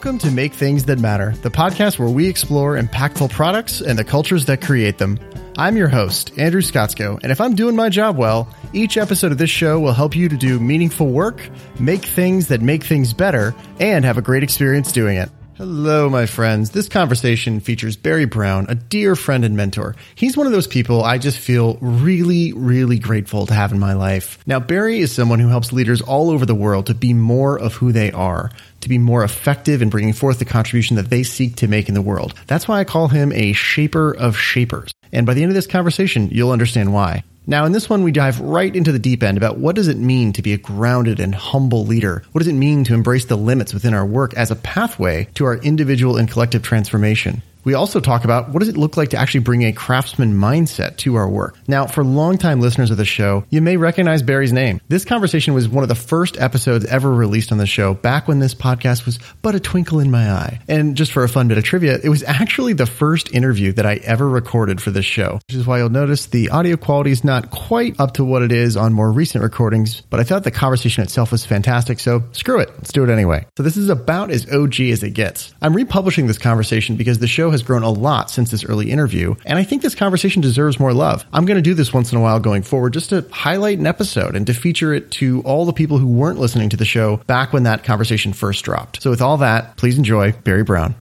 Welcome to Make Things That Matter, the podcast where we explore impactful products and the cultures that create them. I'm your host, Andrew Skotzko, and if I'm doing my job well, each episode of this show will help you to do meaningful work, make things that make things better, and have a great experience doing it. Hello, my friends. This conversation features Barry Brown, a dear friend and mentor. He's one of those people I just feel really, really grateful to have in my life. Now, Barry is someone who helps leaders all over the world to be more of who they are, to be more effective in bringing forth the contribution that they seek to make in the world. That's why I call him a shaper of shapers. And by the end of this conversation, you'll understand why. Now, in this one, we dive right into the deep end about what does it mean to be a grounded and humble leader? What does it mean to embrace the limits within our work as a pathway to our individual and collective transformation? We also talk about what does it look like to actually bring a craftsman mindset to our work. Now, for longtime listeners of the show, you may recognize Barry's name. This conversation was one of the first episodes ever released on the show back when this podcast was but a twinkle in my eye. And just for a fun bit of trivia, it was actually the first interview that I ever recorded for this show, which is why you'll notice the audio quality is not quite up to what it is on more recent recordings, but I thought the conversation itself was fantastic. So screw it. Let's do it anyway. So this is about as OG as it gets. I'm republishing this conversation because the show has grown a lot since this early interview, and I think this conversation deserves more love. I'm going to do this once in a while going forward just to highlight an episode and to feature it to all the people who weren't listening to the show back when that conversation first dropped. So with all that, please enjoy Barry Brown.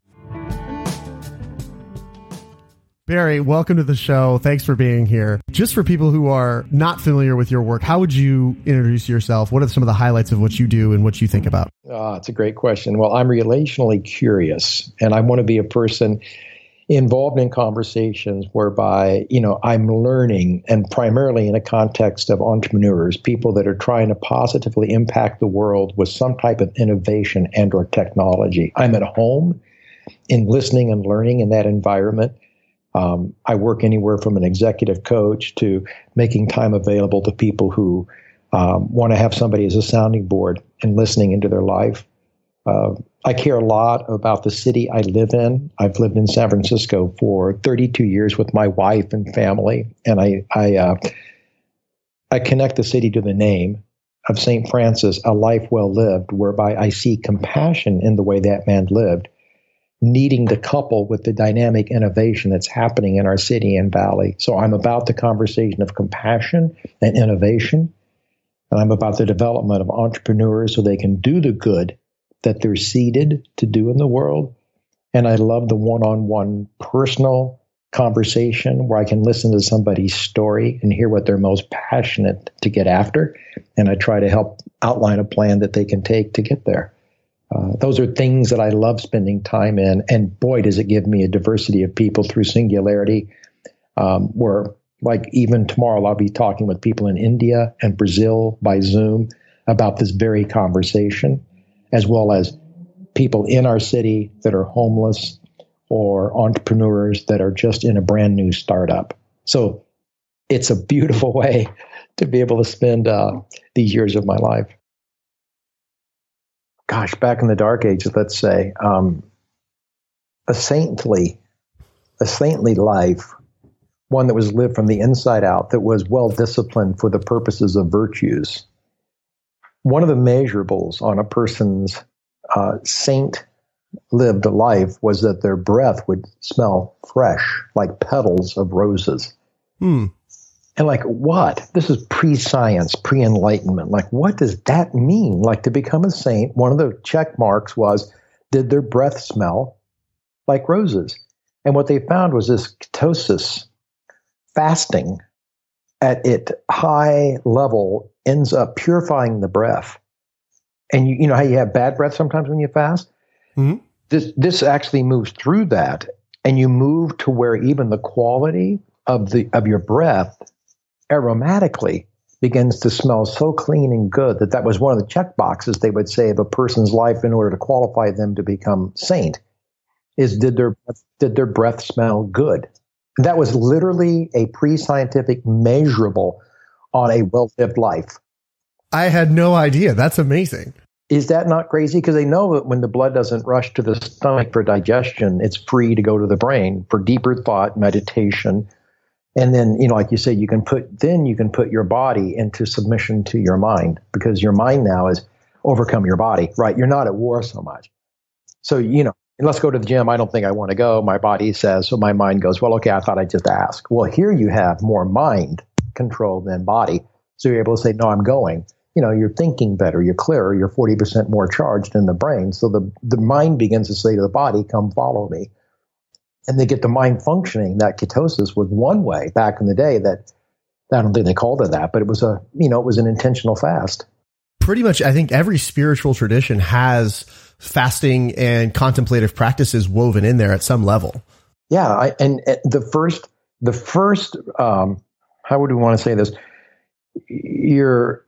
Barry, welcome to the show. Thanks for being here. Just for people who are not familiar with your work, how would you introduce yourself? What are some of the highlights of what you do and what you think about? Oh, it's a great question. Well, I'm relationally curious, and I want to be a person involved in conversations whereby you know I'm learning, and primarily in a context of entrepreneurs, people that are trying to positively impact the world with some type of innovation and/or technology. I'm at home in listening and learning in that environment um, I work anywhere from an executive coach to making time available to people who um, want to have somebody as a sounding board and listening into their life. Uh, I care a lot about the city I live in. I've lived in San Francisco for 32 years with my wife and family, and I I, uh, I connect the city to the name of Saint Francis, a life well lived, whereby I see compassion in the way that man lived needing to couple with the dynamic innovation that's happening in our city and valley. So I'm about the conversation of compassion and innovation. And I'm about the development of entrepreneurs so they can do the good that they're seeded to do in the world. And I love the one on one personal conversation where I can listen to somebody's story and hear what they're most passionate to get after. And I try to help outline a plan that they can take to get there. Uh, those are things that I love spending time in. And boy, does it give me a diversity of people through Singularity, um, where, like, even tomorrow, I'll be talking with people in India and Brazil by Zoom about this very conversation, as well as people in our city that are homeless or entrepreneurs that are just in a brand new startup. So it's a beautiful way to be able to spend uh, these years of my life gosh, back in the dark ages, let's say, um, a saintly, a saintly life, one that was lived from the inside out, that was well disciplined for the purposes of virtues. One of the measurables on a person's uh, saint lived life was that their breath would smell fresh, like petals of roses. Hmm. And like, what? This is pre science, pre enlightenment. Like, what does that mean? Like, to become a saint, one of the check marks was did their breath smell like roses? And what they found was this ketosis, fasting at it high level ends up purifying the breath. And you, you know how you have bad breath sometimes when you fast? Mm-hmm. This, this actually moves through that. And you move to where even the quality of the of your breath aromatically begins to smell so clean and good that that was one of the check boxes they would say of a person's life in order to qualify them to become saint is did their did their breath smell good? And that was literally a pre-scientific measurable on a well-lived life. I had no idea. That's amazing. Is that not crazy? Because they know that when the blood doesn't rush to the stomach for digestion it's free to go to the brain for deeper thought meditation and then you know like you said you can put then you can put your body into submission to your mind because your mind now is overcome your body right you're not at war so much So, you know, let's go to the gym. I don't think I want to go. My body says, so my mind goes, well, okay, I thought I'd just ask. Well, here you have more mind control than body. So you're able to say, no, I'm going. You know, you're thinking better, you're clearer, you're 40% more charged in the brain. So the, the mind begins to say to the body, come follow me. And they get the mind functioning. That ketosis was one way back in the day that I don't think they called it that, but it was a, you know, it was an intentional fast. Pretty much, I think every spiritual tradition has fasting and contemplative practices woven in there at some level. Yeah, I, and, and the first, the first, um, how would we want to say this? Your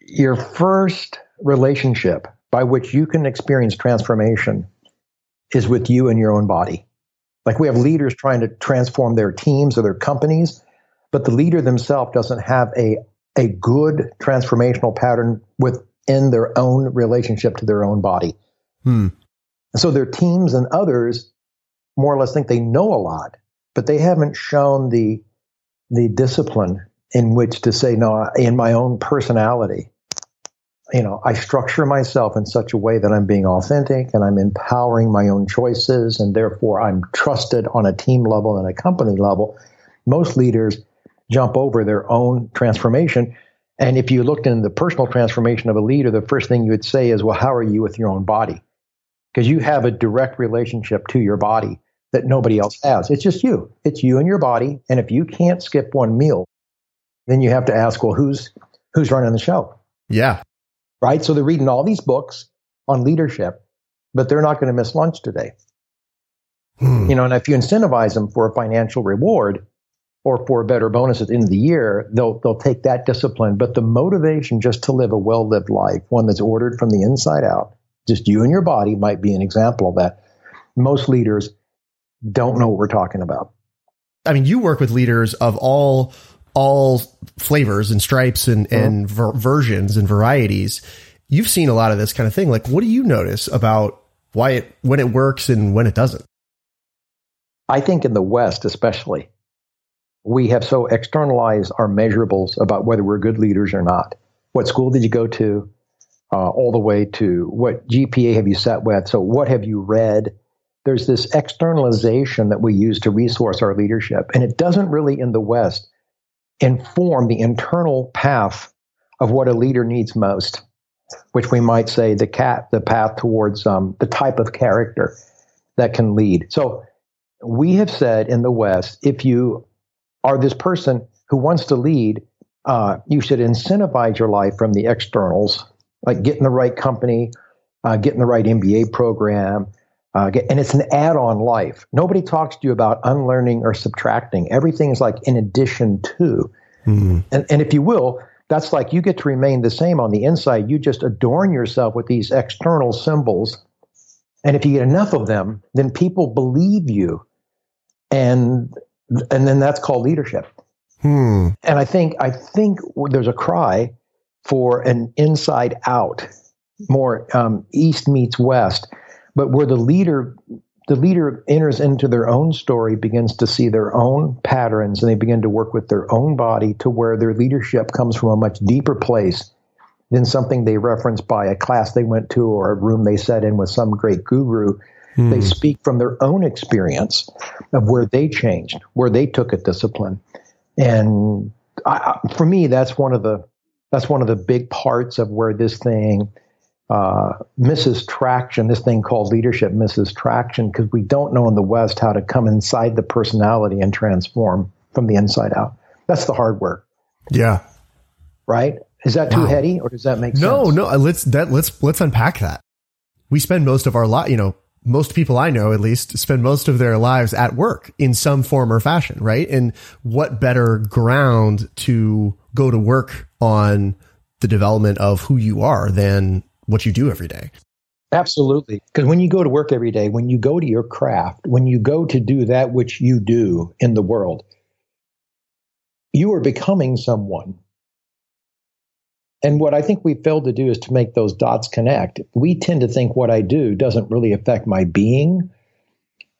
your first relationship by which you can experience transformation is with you and your own body. Like we have leaders trying to transform their teams or their companies, but the leader themselves doesn't have a a good transformational pattern within their own relationship to their own body. Hmm. So their teams and others more or less think they know a lot, but they haven't shown the the discipline in which to say, no, in my own personality, you know, I structure myself in such a way that I'm being authentic and I'm empowering my own choices, and therefore I'm trusted on a team level and a company level. Most leaders jump over their own transformation. And if you looked in the personal transformation of a leader, the first thing you would say is, well, how are you with your own body? Because you have a direct relationship to your body that nobody else has. It's just you. It's you and your body. And if you can't skip one meal, then you have to ask, well, who's who's running the show? Yeah. Right. So they're reading all these books on leadership, but they're not going to miss lunch today. Hmm. You know, and if you incentivize them for a financial reward or for a better bonus at the end of the year, they'll they'll take that discipline. But the motivation just to live a well lived life, one that's ordered from the inside out, just you and your body might be an example of that. Most leaders don't know what we're talking about. I mean, you work with leaders of all all flavors and stripes and, mm-hmm. and ver- versions and varieties. You've seen a lot of this kind of thing. Like, what do you notice about why it, when it works and when it doesn't? I think in the West, especially, we have so externalized our measurables about whether we're good leaders or not. What school did you go to? Uh, all the way to what GPA have you sat with? So, what have you read? There's this externalization that we use to resource our leadership. And it doesn't really in the West inform the internal path of what a leader needs most, which we might say the cat, the path towards um, the type of character that can lead. So we have said in the West, if you are this person who wants to lead, uh, you should incentivize your life from the externals, like getting the right company, uh, getting the right MBA program, uh, and it's an add on life. Nobody talks to you about unlearning or subtracting. Everything is like in addition to. Mm. And, and if you will, that's like you get to remain the same on the inside. You just adorn yourself with these external symbols. And if you get enough of them, then people believe you. And and then that's called leadership. Hmm. And I think I think there's a cry for an inside out, more um, east meets west but where the leader the leader enters into their own story, begins to see their own patterns, and they begin to work with their own body to where their leadership comes from a much deeper place than something they reference by a class they went to or a room they sat in with some great guru. Hmm. They speak from their own experience of where they changed, where they took a discipline, and I, for me, that's one of the that's one of the big parts of where this thing uh, misses traction, this thing called leadership misses traction because we don't know in the West how to come inside the personality and transform from the inside out. That's the hard work. Yeah. Right? Is that too wow. heady or does that make no, sense? No, no. Let's that let's let's unpack that. We spend most of our life, you know, most people I know at least spend most of their lives at work in some form or fashion, right? And what better ground to go to work on the development of who you are than what you do every day. Absolutely. Because when you go to work every day, when you go to your craft, when you go to do that which you do in the world, you are becoming someone. And what I think we fail to do is to make those dots connect. We tend to think what I do doesn't really affect my being.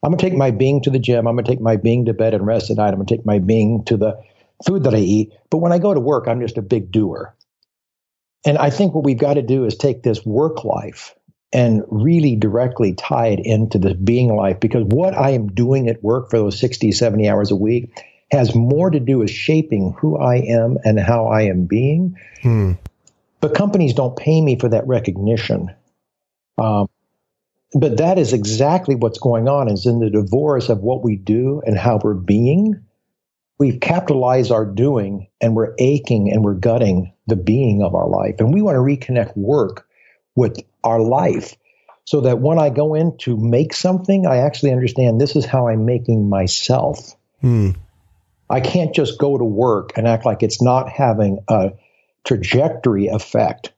I'm going to take my being to the gym. I'm going to take my being to bed and rest at night. I'm going to take my being to the food that I eat. But when I go to work, I'm just a big doer. And I think what we've got to do is take this work life and really directly tie it into this being life because what I am doing at work for those 60, 70 hours a week has more to do with shaping who I am and how I am being. Hmm. But companies don't pay me for that recognition. Um, but that is exactly what's going on is in the divorce of what we do and how we're being we've capitalized our doing and we're aching and we're gutting the being of our life and we want to reconnect work with our life so that when i go in to make something i actually understand this is how i'm making myself hmm. i can't just go to work and act like it's not having a trajectory effect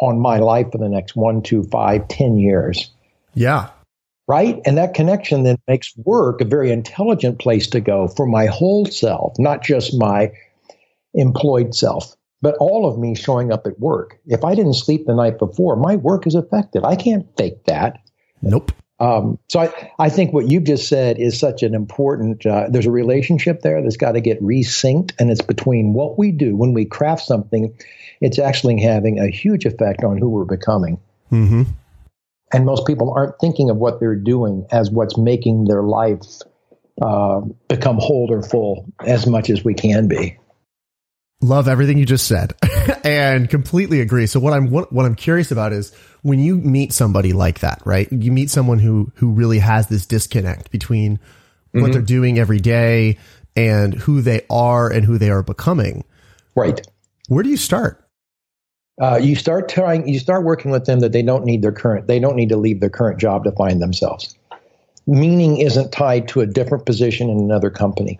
on my life for the next one two five ten years yeah. Right. And that connection then makes work a very intelligent place to go for my whole self, not just my employed self, but all of me showing up at work. If I didn't sleep the night before, my work is affected. I can't fake that. Nope. Um, so I, I think what you've just said is such an important. Uh, there's a relationship there that's got to get resynced, and it's between what we do when we craft something. It's actually having a huge effect on who we're becoming. Mm-hmm. And most people aren't thinking of what they're doing as what's making their life uh, become whole or full as much as we can be. Love everything you just said, and completely agree. So what I'm what, what I'm curious about is when you meet somebody like that, right? You meet someone who who really has this disconnect between mm-hmm. what they're doing every day and who they are and who they are becoming. Right. Where do you start? Uh, you start trying, you start working with them that they don't need their current, they don't need to leave their current job to find themselves. Meaning isn't tied to a different position in another company.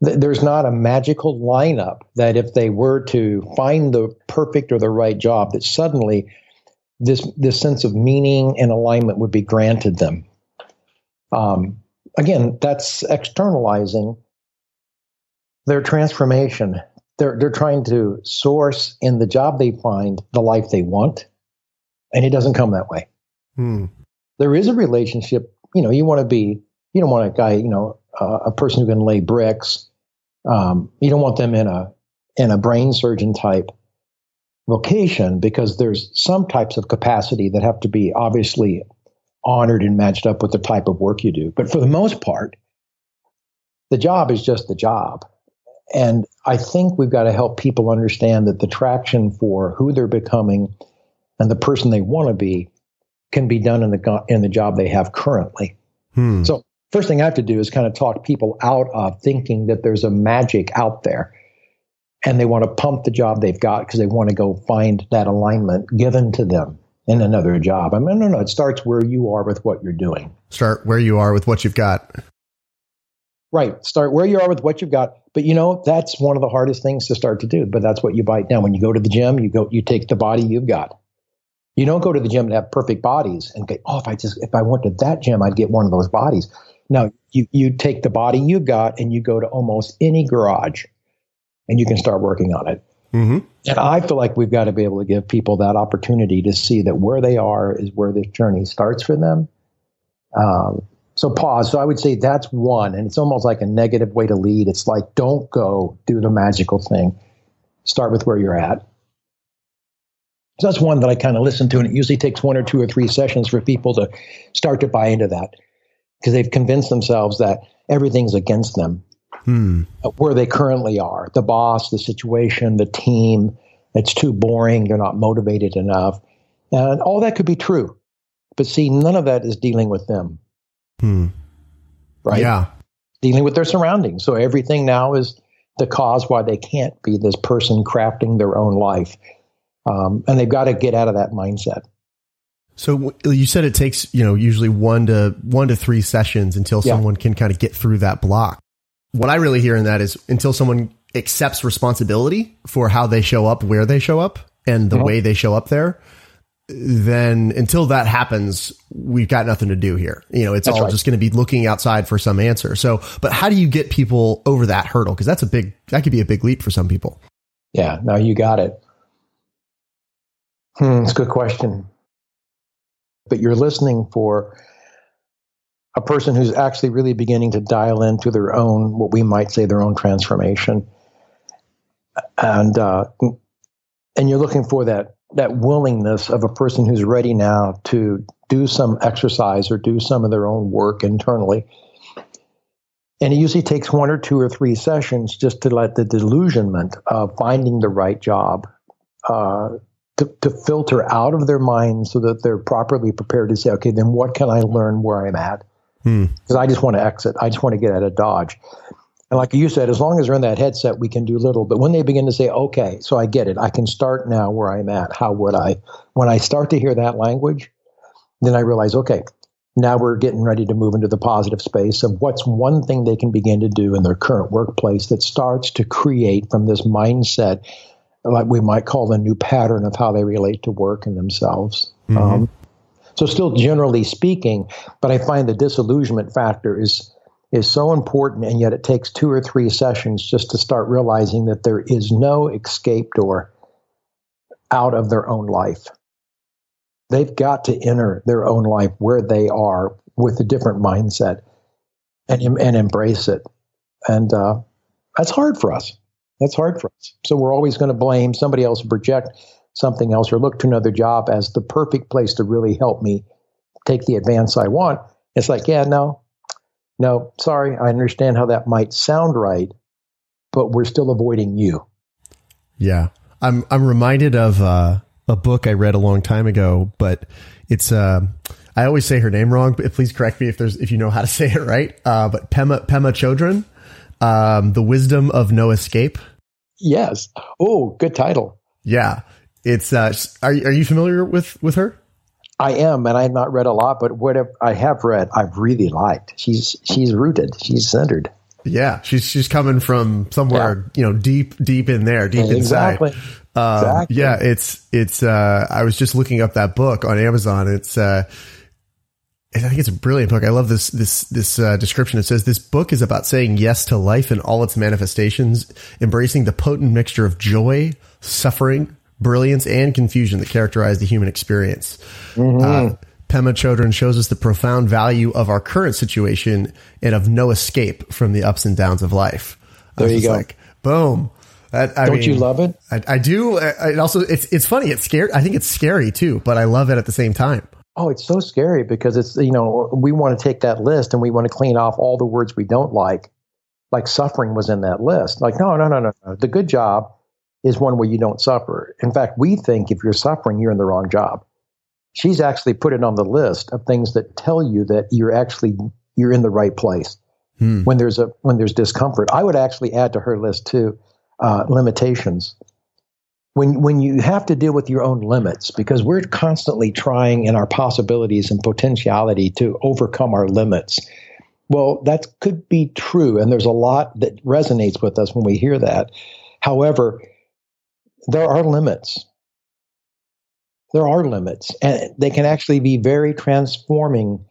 There's not a magical lineup that if they were to find the perfect or the right job, that suddenly this this sense of meaning and alignment would be granted them. Um, again, that's externalizing their transformation they're they're trying to source in the job they find the life they want, and it doesn't come that way. Hmm. There is a relationship. You know, you want to be. You don't want a guy. You know, uh, a person who can lay bricks. Um, you don't want them in a in a brain surgeon type vocation because there's some types of capacity that have to be obviously honored and matched up with the type of work you do. But for the most part, the job is just the job. And I think we've got to help people understand that the traction for who they're becoming and the person they want to be can be done in the in the job they have currently. Hmm. So first thing I have to do is kind of talk people out of thinking that there's a magic out there and they want to pump the job they've got because they want to go find that alignment given to them in another job. I mean, no, no, it starts where you are with what you're doing. Start where you are with what you've got. Right. Start where you are with what you've got. But you know, that's one of the hardest things to start to do. But that's what you bite down. When you go to the gym, you go, you take the body you've got. You don't go to the gym and have perfect bodies and go, oh, if I just, if I went to that gym, I'd get one of those bodies. No, you, you take the body you've got and you go to almost any garage and you can start working on it. Mm-hmm. And I feel like we've got to be able to give people that opportunity to see that where they are is where this journey starts for them. Um, so pause. So I would say that's one. And it's almost like a negative way to lead. It's like, don't go do the magical thing. Start with where you're at. So that's one that I kind of listen to. And it usually takes one or two or three sessions for people to start to buy into that because they've convinced themselves that everything's against them hmm. where they currently are the boss, the situation, the team. It's too boring. They're not motivated enough. And all that could be true. But see, none of that is dealing with them Hmm. Right? Yeah. Dealing with their surroundings. So everything now is the cause why they can't be this person crafting their own life. Um, and they've got to get out of that mindset. So you said it takes, you know, usually one to one to three sessions until yeah. someone can kind of get through that block. What I really hear in that is until someone accepts responsibility for how they show up, where they show up, and the mm-hmm. way they show up there, then until that happens, we've got nothing to do here. You know, it's that's all right. just going to be looking outside for some answer. So, but how do you get people over that hurdle? Because that's a big, that could be a big leap for some people. Yeah, no, you got it. Hmm, it's a good question. But you're listening for a person who's actually really beginning to dial into their own, what we might say, their own transformation. And uh, and you're looking for that that willingness of a person who's ready now to do some exercise or do some of their own work internally. And it usually takes one or two or three sessions just to let the delusionment of finding the right job uh, to, to filter out of their mind so that they're properly prepared to say, okay, then what can I learn where I'm at? Because hmm. I just want to exit. I just want to get out of Dodge. And like you said, as long as they're in that headset, we can do little. But when they begin to say, okay, so I get it, I can start now where I'm at, how would I? When I start to hear that language, then I realize, okay, now we're getting ready to move into the positive space of what's one thing they can begin to do in their current workplace that starts to create from this mindset, like we might call a new pattern of how they relate to work and themselves. Mm-hmm. Um, so, still generally speaking, but I find the disillusionment factor is is so important, and yet it takes two or three sessions just to start realizing that there is no escape door out of their own life. They've got to enter their own life where they are with a different mindset and, and embrace it. And uh, that's hard for us. That's hard for us. So we're always going to blame somebody else, project something else, or look to another job as the perfect place to really help me take the advance I want. It's like, yeah, no, no, sorry, I understand how that might sound right, but we're still avoiding you. Yeah. I'm I'm reminded of uh, a book I read a long time ago, but it's uh, I always say her name wrong, but please correct me if there's if you know how to say it right. Uh, but Pema Pema Chodron, um, The Wisdom of No Escape. Yes. Oh, good title. Yeah. It's uh, are are you familiar with with her? I am, and I have not read a lot, but what I have read, I've really liked. She's she's rooted, she's centered. Yeah, she's she's coming from somewhere yeah. you know deep deep in there, deep exactly. inside. Um, exactly. Yeah, it's it's. Uh, I was just looking up that book on Amazon. It's. Uh, I think it's a brilliant book. I love this this this uh, description. It says this book is about saying yes to life in all its manifestations, embracing the potent mixture of joy, suffering, brilliance, and confusion that characterize the human experience. Mm-hmm. Uh, Pema Chodron shows us the profound value of our current situation and of no escape from the ups and downs of life. There you go. Like, boom. That, Don't mean, you love it? I, I do. I, it also, it's it's funny. It's scary. I think it's scary too, but I love it at the same time. Oh, it's so scary because it's you know we want to take that list and we want to clean off all the words we don't like, like suffering was in that list. Like no, no, no, no, no. The good job is one where you don't suffer. In fact, we think if you're suffering, you're in the wrong job. She's actually put it on the list of things that tell you that you're actually you're in the right place hmm. when there's a when there's discomfort. I would actually add to her list too uh, limitations. When when you have to deal with your own limits, because we're constantly trying in our possibilities and potentiality to overcome our limits. Well, that could be true, and there's a lot that resonates with us when we hear that. However, there are limits. There are limits, and they can actually be very transforming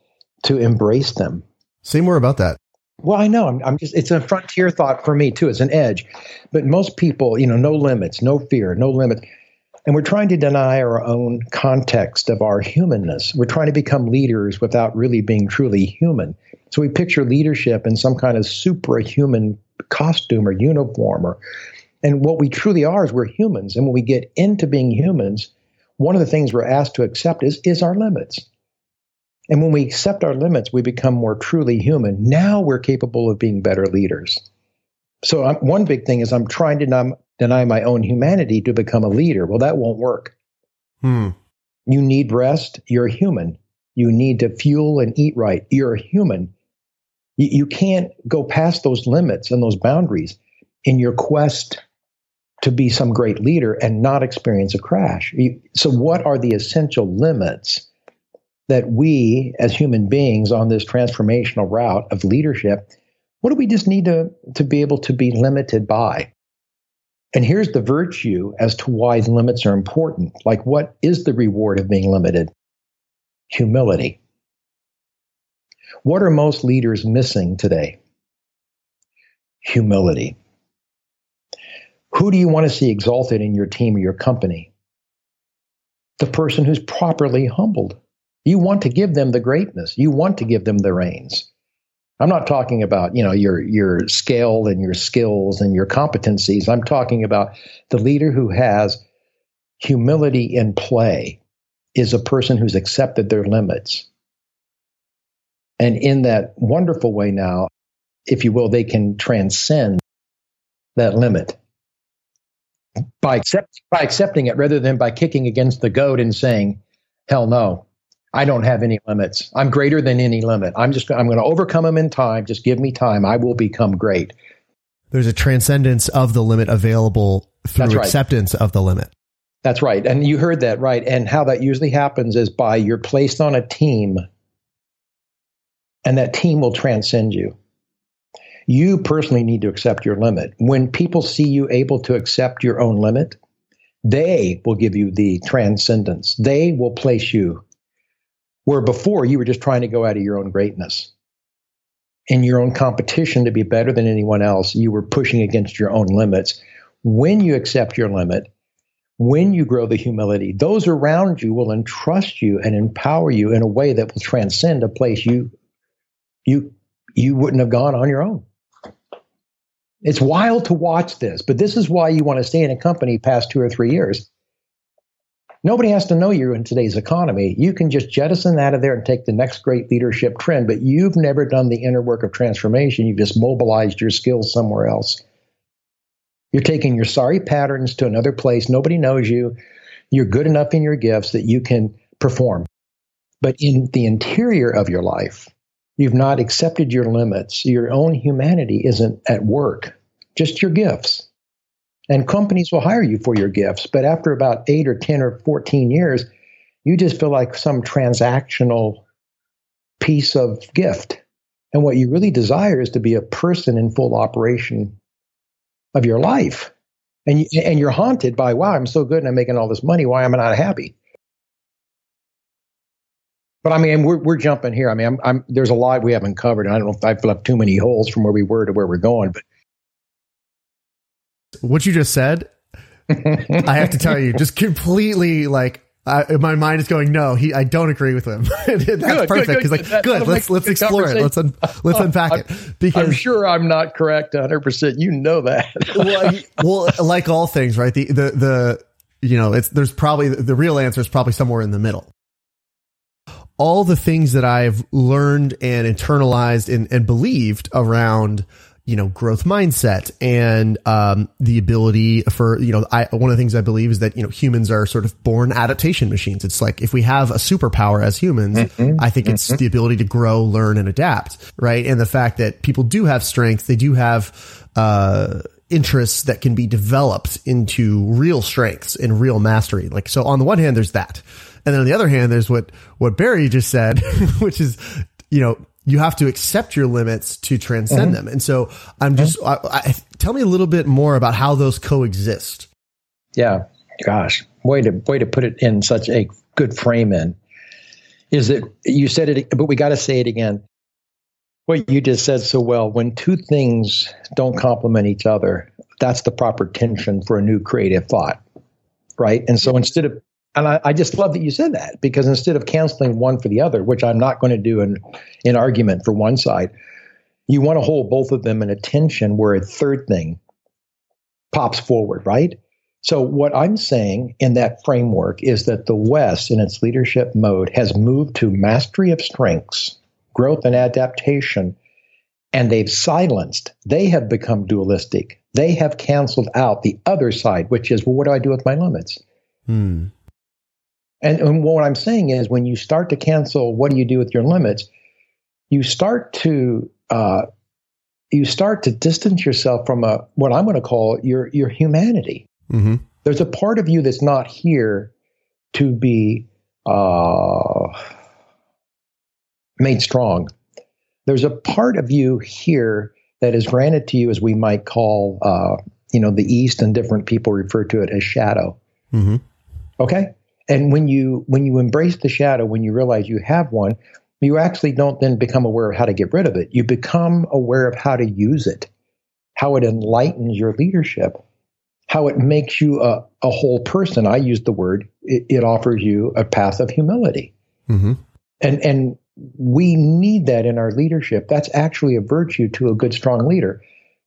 to embrace them. Say more about that. Well, I know. I'm, I'm, just, it's a frontier thought for me too. It's an edge. But most people, you know, no limits, no fear, no limit. And we're trying to deny our own context of our humanness. We're trying to become leaders without really being truly human. So we picture leadership in some kind of superhuman costume or uniform or and what we truly are is we're humans. And when we get into being humans, one of the things we're asked to accept is, is our limits. And when we accept our limits, we become more truly human. Now we're capable of being better leaders. So I'm, one big thing is I'm trying to num- deny my own humanity to become a leader. Well, that won't work. Hmm. You need rest. You're human. You need to fuel and eat right. You're a human. You, you can't go past those limits and those boundaries in your quest to be some great leader and not experience a crash. So, what are the essential limits that we, as human beings on this transformational route of leadership, what do we just need to, to be able to be limited by? And here's the virtue as to why limits are important. Like, what is the reward of being limited? Humility. What are most leaders missing today? Humility. Who do you want to see exalted in your team or your company? The person who's properly humbled. You want to give them the greatness. You want to give them the reins. I'm not talking about, you know, your your scale and your skills and your competencies. I'm talking about the leader who has humility in play is a person who's accepted their limits. And in that wonderful way now, if you will, they can transcend that limit by accept by accepting it rather than by kicking against the goat and saying, "Hell no, I don't have any limits. I'm greater than any limit. I'm just I'm going to overcome them in time. Just give me time. I will become great." There's a transcendence of the limit available through right. acceptance of the limit. That's right. And you heard that right. And how that usually happens is by you're placed on a team and that team will transcend you. You personally need to accept your limit. When people see you able to accept your own limit, they will give you the transcendence. They will place you where before you were just trying to go out of your own greatness. In your own competition to be better than anyone else, you were pushing against your own limits. When you accept your limit, when you grow the humility, those around you will entrust you and empower you in a way that will transcend a place you you you wouldn't have gone on your own. It's wild to watch this, but this is why you want to stay in a company past two or three years. Nobody has to know you in today's economy. You can just jettison out of there and take the next great leadership trend, but you've never done the inner work of transformation. You've just mobilized your skills somewhere else. You're taking your sorry patterns to another place. Nobody knows you. You're good enough in your gifts that you can perform. But in the interior of your life, You've not accepted your limits. Your own humanity isn't at work, just your gifts. And companies will hire you for your gifts. But after about eight or 10 or 14 years, you just feel like some transactional piece of gift. And what you really desire is to be a person in full operation of your life. And, and you're haunted by, wow, I'm so good and I'm making all this money. Why am I not happy? But I mean, we're, we're jumping here. I mean, I'm, I'm, there's a lot we haven't covered. And I don't know if I've left too many holes from where we were to where we're going. But what you just said, I have to tell you, just completely like I, my mind is going, no, he, I don't agree with him. That's good, perfect. Because like, that, good, let's, let's explore it. Let's, un, let's uh, unpack it. Because I'm sure I'm not correct 100. percent You know that. well, well, like all things, right? The, the, the, you know, it's, there's probably, the real answer is probably somewhere in the middle all the things that I've learned and internalized and, and believed around you know growth mindset and um, the ability for you know I, one of the things I believe is that you know humans are sort of born adaptation machines. It's like if we have a superpower as humans, mm-hmm. I think it's mm-hmm. the ability to grow, learn, and adapt, right? And the fact that people do have strength, they do have uh, interests that can be developed into real strengths and real mastery. Like so, on the one hand, there's that. And then on the other hand, there's what, what Barry just said, which is, you know, you have to accept your limits to transcend mm-hmm. them. And so I'm just, mm-hmm. I, I, tell me a little bit more about how those coexist. Yeah. Gosh, way to, way to put it in such a good frame in is that you said it, but we got to say it again. What you just said so well, when two things don't complement each other, that's the proper tension for a new creative thought. Right. And so instead of and I, I, just love that you said that because instead of canceling one for the other, which I'm not going to do in in argument for one side, you want to hold both of them in a tension where a third thing pops forward, right? So what I'm saying in that framework is that the West in its leadership mode has moved to mastery of strengths, growth and adaptation, and they've silenced, they have become dualistic. They have canceled out the other side, which is, well, what do I do with my limits? Hmm. And, and what I'm saying is, when you start to cancel, what do you do with your limits? You start to uh, you start to distance yourself from a what I'm going to call your your humanity. Mm-hmm. There's a part of you that's not here to be uh, made strong. There's a part of you here that is granted to you, as we might call, uh, you know, the East, and different people refer to it as shadow. Mm-hmm. Okay, and when you when you embrace the shadow, when you realize you have one, you actually don't then become aware of how to get rid of it. You become aware of how to use it, how it enlightens your leadership, how it makes you a, a whole person. I use the word, it, it offers you a path of humility. Mm-hmm. And, and we need that in our leadership. That's actually a virtue to a good, strong leader.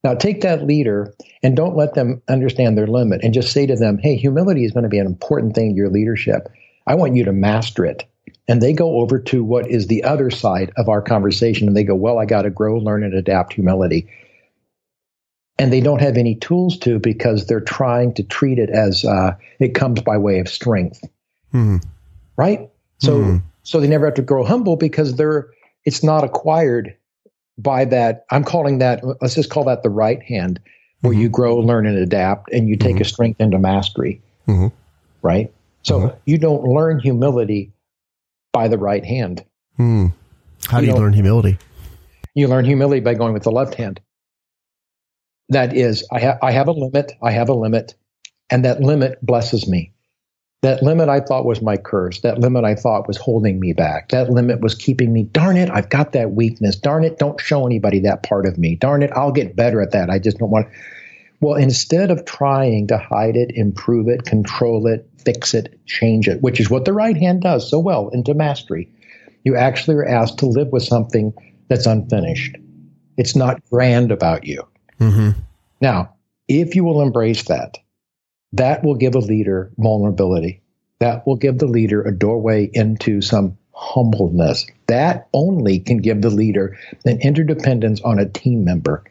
Now, take that leader and don't let them understand their limit and just say to them, hey, humility is going to be an important thing in your leadership. I want you to master it. And they go over to what is the other side of our conversation and they go, well, I got to grow, learn, and adapt humility. And they don't have any tools to because they're trying to treat it as uh, it comes by way of strength. Mm-hmm. Right? So, mm-hmm. so they never have to grow humble because they're, it's not acquired by that, I'm calling that, let's just call that the right hand, where mm-hmm. you grow, learn, and adapt, and you take mm-hmm. a strength into mastery. Mm-hmm. Right? So mm-hmm. you don't learn humility by the right hand. Hmm. How do you, you learn humility? You learn humility by going with the left hand. That is, I, ha- I have a limit, I have a limit, and that limit blesses me. That limit I thought was my curse. That limit I thought was holding me back. That limit was keeping me. Darn it, I've got that weakness. Darn it, don't show anybody that part of me. Darn it, I'll get better at that. I just don't want. Well, instead of trying to hide it, improve it, control it, fix it, change it, which is what the right hand does so well into mastery, you actually are asked to live with something that's unfinished. It's not grand about you. Mm-hmm. Now, if you will embrace that, that will give a leader vulnerability. That will give the leader a doorway into some humbleness. That only can give the leader an interdependence on a team member.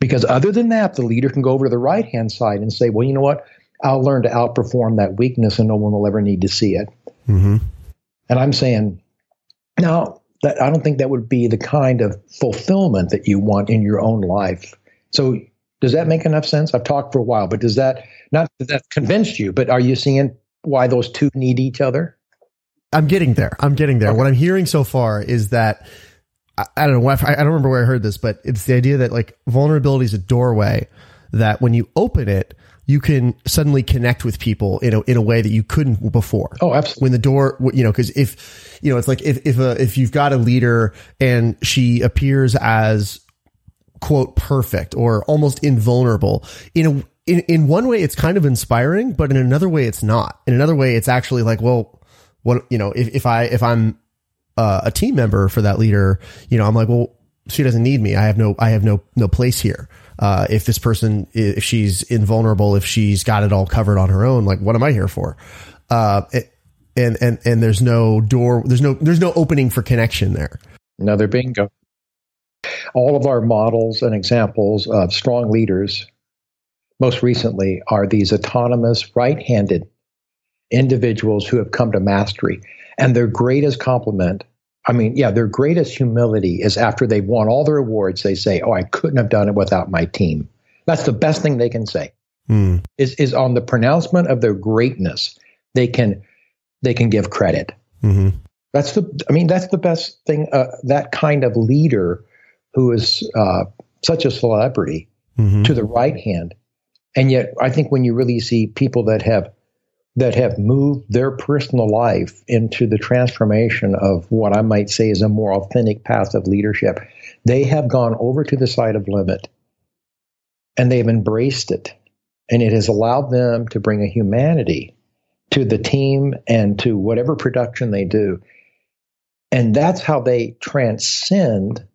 Because other than that, the leader can go over to the right hand side and say, well, you know what? I'll learn to outperform that weakness and no one will ever need to see it. Mm-hmm. And I'm saying, now, that, I don't think that would be the kind of fulfillment that you want in your own life. So does that make enough sense? I've talked for a while, but does that not that, that convinced you, but are you seeing why those two need each other? I'm getting there. I'm getting there. Okay. What I'm hearing so far is that I, I don't know. I, I don't remember where I heard this, but it's the idea that like vulnerability is a doorway that when you open it, you can suddenly connect with people in a, in a way that you couldn't before. Oh, absolutely. When the door, you know, cause if, you know, it's like if, if, a, if you've got a leader and she appears as quote perfect or almost invulnerable. In a in, in one way it's kind of inspiring but in another way it's not. In another way it's actually like well what you know if, if i if i'm uh, a team member for that leader you know i'm like well she doesn't need me. I have no i have no no place here. Uh, if this person if she's invulnerable if she's got it all covered on her own like what am i here for? Uh, and and and there's no door there's no there's no opening for connection there. Another bingo all of our models and examples of strong leaders, most recently, are these autonomous, right handed individuals who have come to mastery. And their greatest compliment, I mean, yeah, their greatest humility is after they've won all their awards, they say, Oh, I couldn't have done it without my team. That's the best thing they can say. Mm. Is is on the pronouncement of their greatness, they can they can give credit. Mm-hmm. That's the I mean that's the best thing. Uh, that kind of leader who is uh, such a celebrity mm-hmm. to the right hand, and yet I think when you really see people that have that have moved their personal life into the transformation of what I might say is a more authentic path of leadership, they have gone over to the side of limit and they've embraced it. And it has allowed them to bring a humanity to the team and to whatever production they do. And that's how they transcend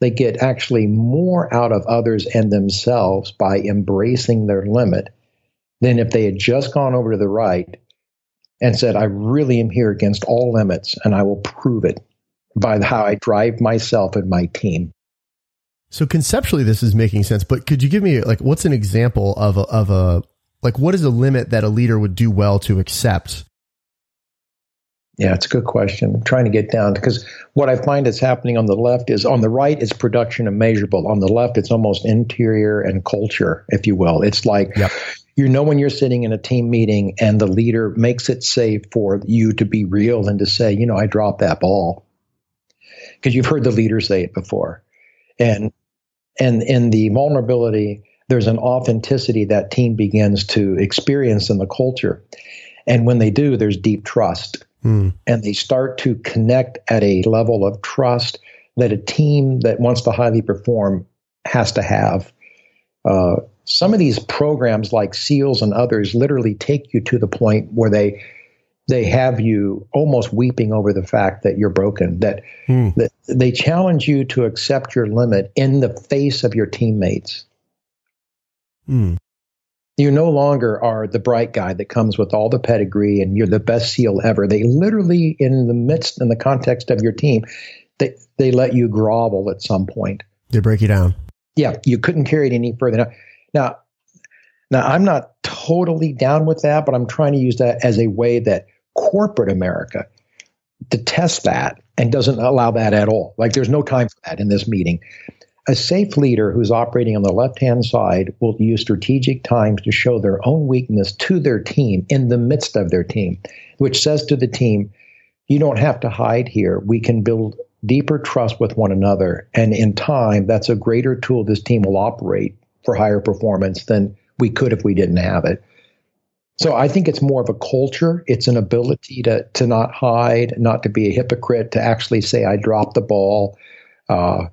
they get actually more out of others and themselves by embracing their limit than if they had just gone over to the right and said, I really am here against all limits and I will prove it by how I drive myself and my team. So conceptually, this is making sense, but could you give me like, what's an example of a, of a, like, what is a limit that a leader would do well to accept yeah, it's a good question. I'm trying to get down because what I find is happening on the left is on the right, it's production and measurable. On the left, it's almost interior and culture, if you will. It's like yep. you know when you're sitting in a team meeting and the leader makes it safe for you to be real and to say, you know, I dropped that ball. Because you've heard the leader say it before. And and in the vulnerability, there's an authenticity that team begins to experience in the culture. And when they do, there's deep trust Mm. And they start to connect at a level of trust that a team that wants to highly perform has to have. Uh, some of these programs, like SEALs and others, literally take you to the point where they they have you almost weeping over the fact that you're broken. That, mm. that they challenge you to accept your limit in the face of your teammates. Mm. You no longer are the bright guy that comes with all the pedigree and you're the best SEAL ever. They literally, in the midst, in the context of your team, they, they let you grovel at some point. They break you down. Yeah, you couldn't carry it any further. Now, now, now, I'm not totally down with that, but I'm trying to use that as a way that corporate America detests that and doesn't allow that at all. Like, there's no time for that in this meeting. A safe leader who's operating on the left hand side will use strategic times to show their own weakness to their team in the midst of their team, which says to the team, you don't have to hide here. We can build deeper trust with one another. And in time, that's a greater tool this team will operate for higher performance than we could if we didn't have it. So I think it's more of a culture. It's an ability to to not hide, not to be a hypocrite, to actually say I dropped the ball. Uh,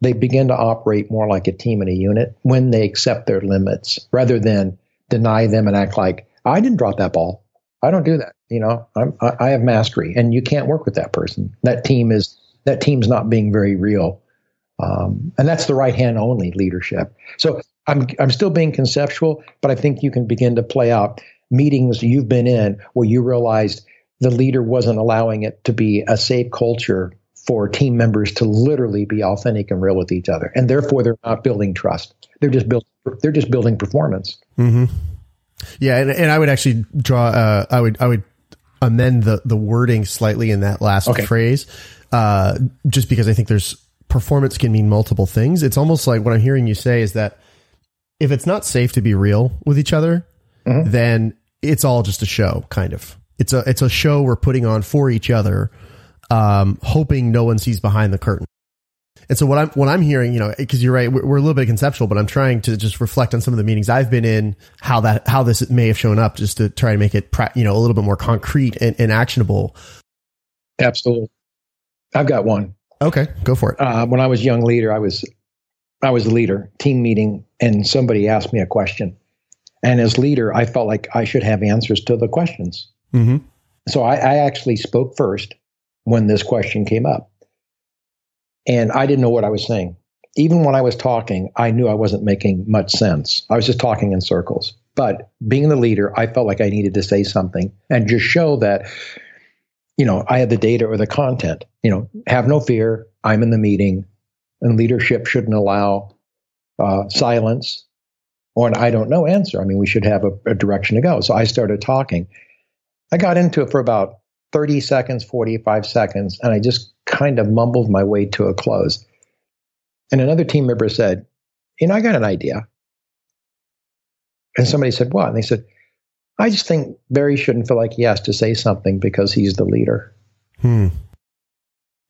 they begin to operate more like a team and a unit when they accept their limits rather than deny them and act like I didn't drop that ball. I don't do that. You know, I'm, I have mastery, and you can't work with that person. That team is that team's not being very real, um, and that's the right hand only leadership. So I'm I'm still being conceptual, but I think you can begin to play out meetings you've been in where you realized the leader wasn't allowing it to be a safe culture for team members to literally be authentic and real with each other, and therefore they're not building trust. They're just building. They're just building performance. Mm-hmm. Yeah, and, and I would actually draw. Uh, I would I would amend the the wording slightly in that last okay. phrase, uh, just because I think there's performance can mean multiple things. It's almost like what I'm hearing you say is that if it's not safe to be real with each other, mm-hmm. then it's all just a show, kind of. It's a it's a show we're putting on for each other um, hoping no one sees behind the curtain. And so what I'm what I'm hearing, you know, because you're right, we're, we're, a little bit conceptual, but I'm trying to just reflect on some of the meetings I've been in, how that how this may have shown up, just to try to make it, you know, a little bit more concrete and, and actionable. Absolutely, I've got one. Okay, go for it. Uh, when I was young leader, I was I was the leader, team meeting, and somebody asked me a question, and as leader, I felt like I should have answers to the questions. Mm-hmm. So I, I actually spoke first when this question came up. And I didn't know what I was saying. Even when I was talking, I knew I wasn't making much sense. I was just talking in circles. But being the leader, I felt like I needed to say something and just show that, you know, I had the data or the content. You know, have no fear. I'm in the meeting, and leadership shouldn't allow uh, silence or an I don't know answer. I mean, we should have a, a direction to go. So I started talking. I got into it for about 30 seconds, 45 seconds, and I just kind of mumbled my way to a close. And another team member said, You know, I got an idea. And somebody said, What? And they said, I just think Barry shouldn't feel like he has to say something because he's the leader. Hmm.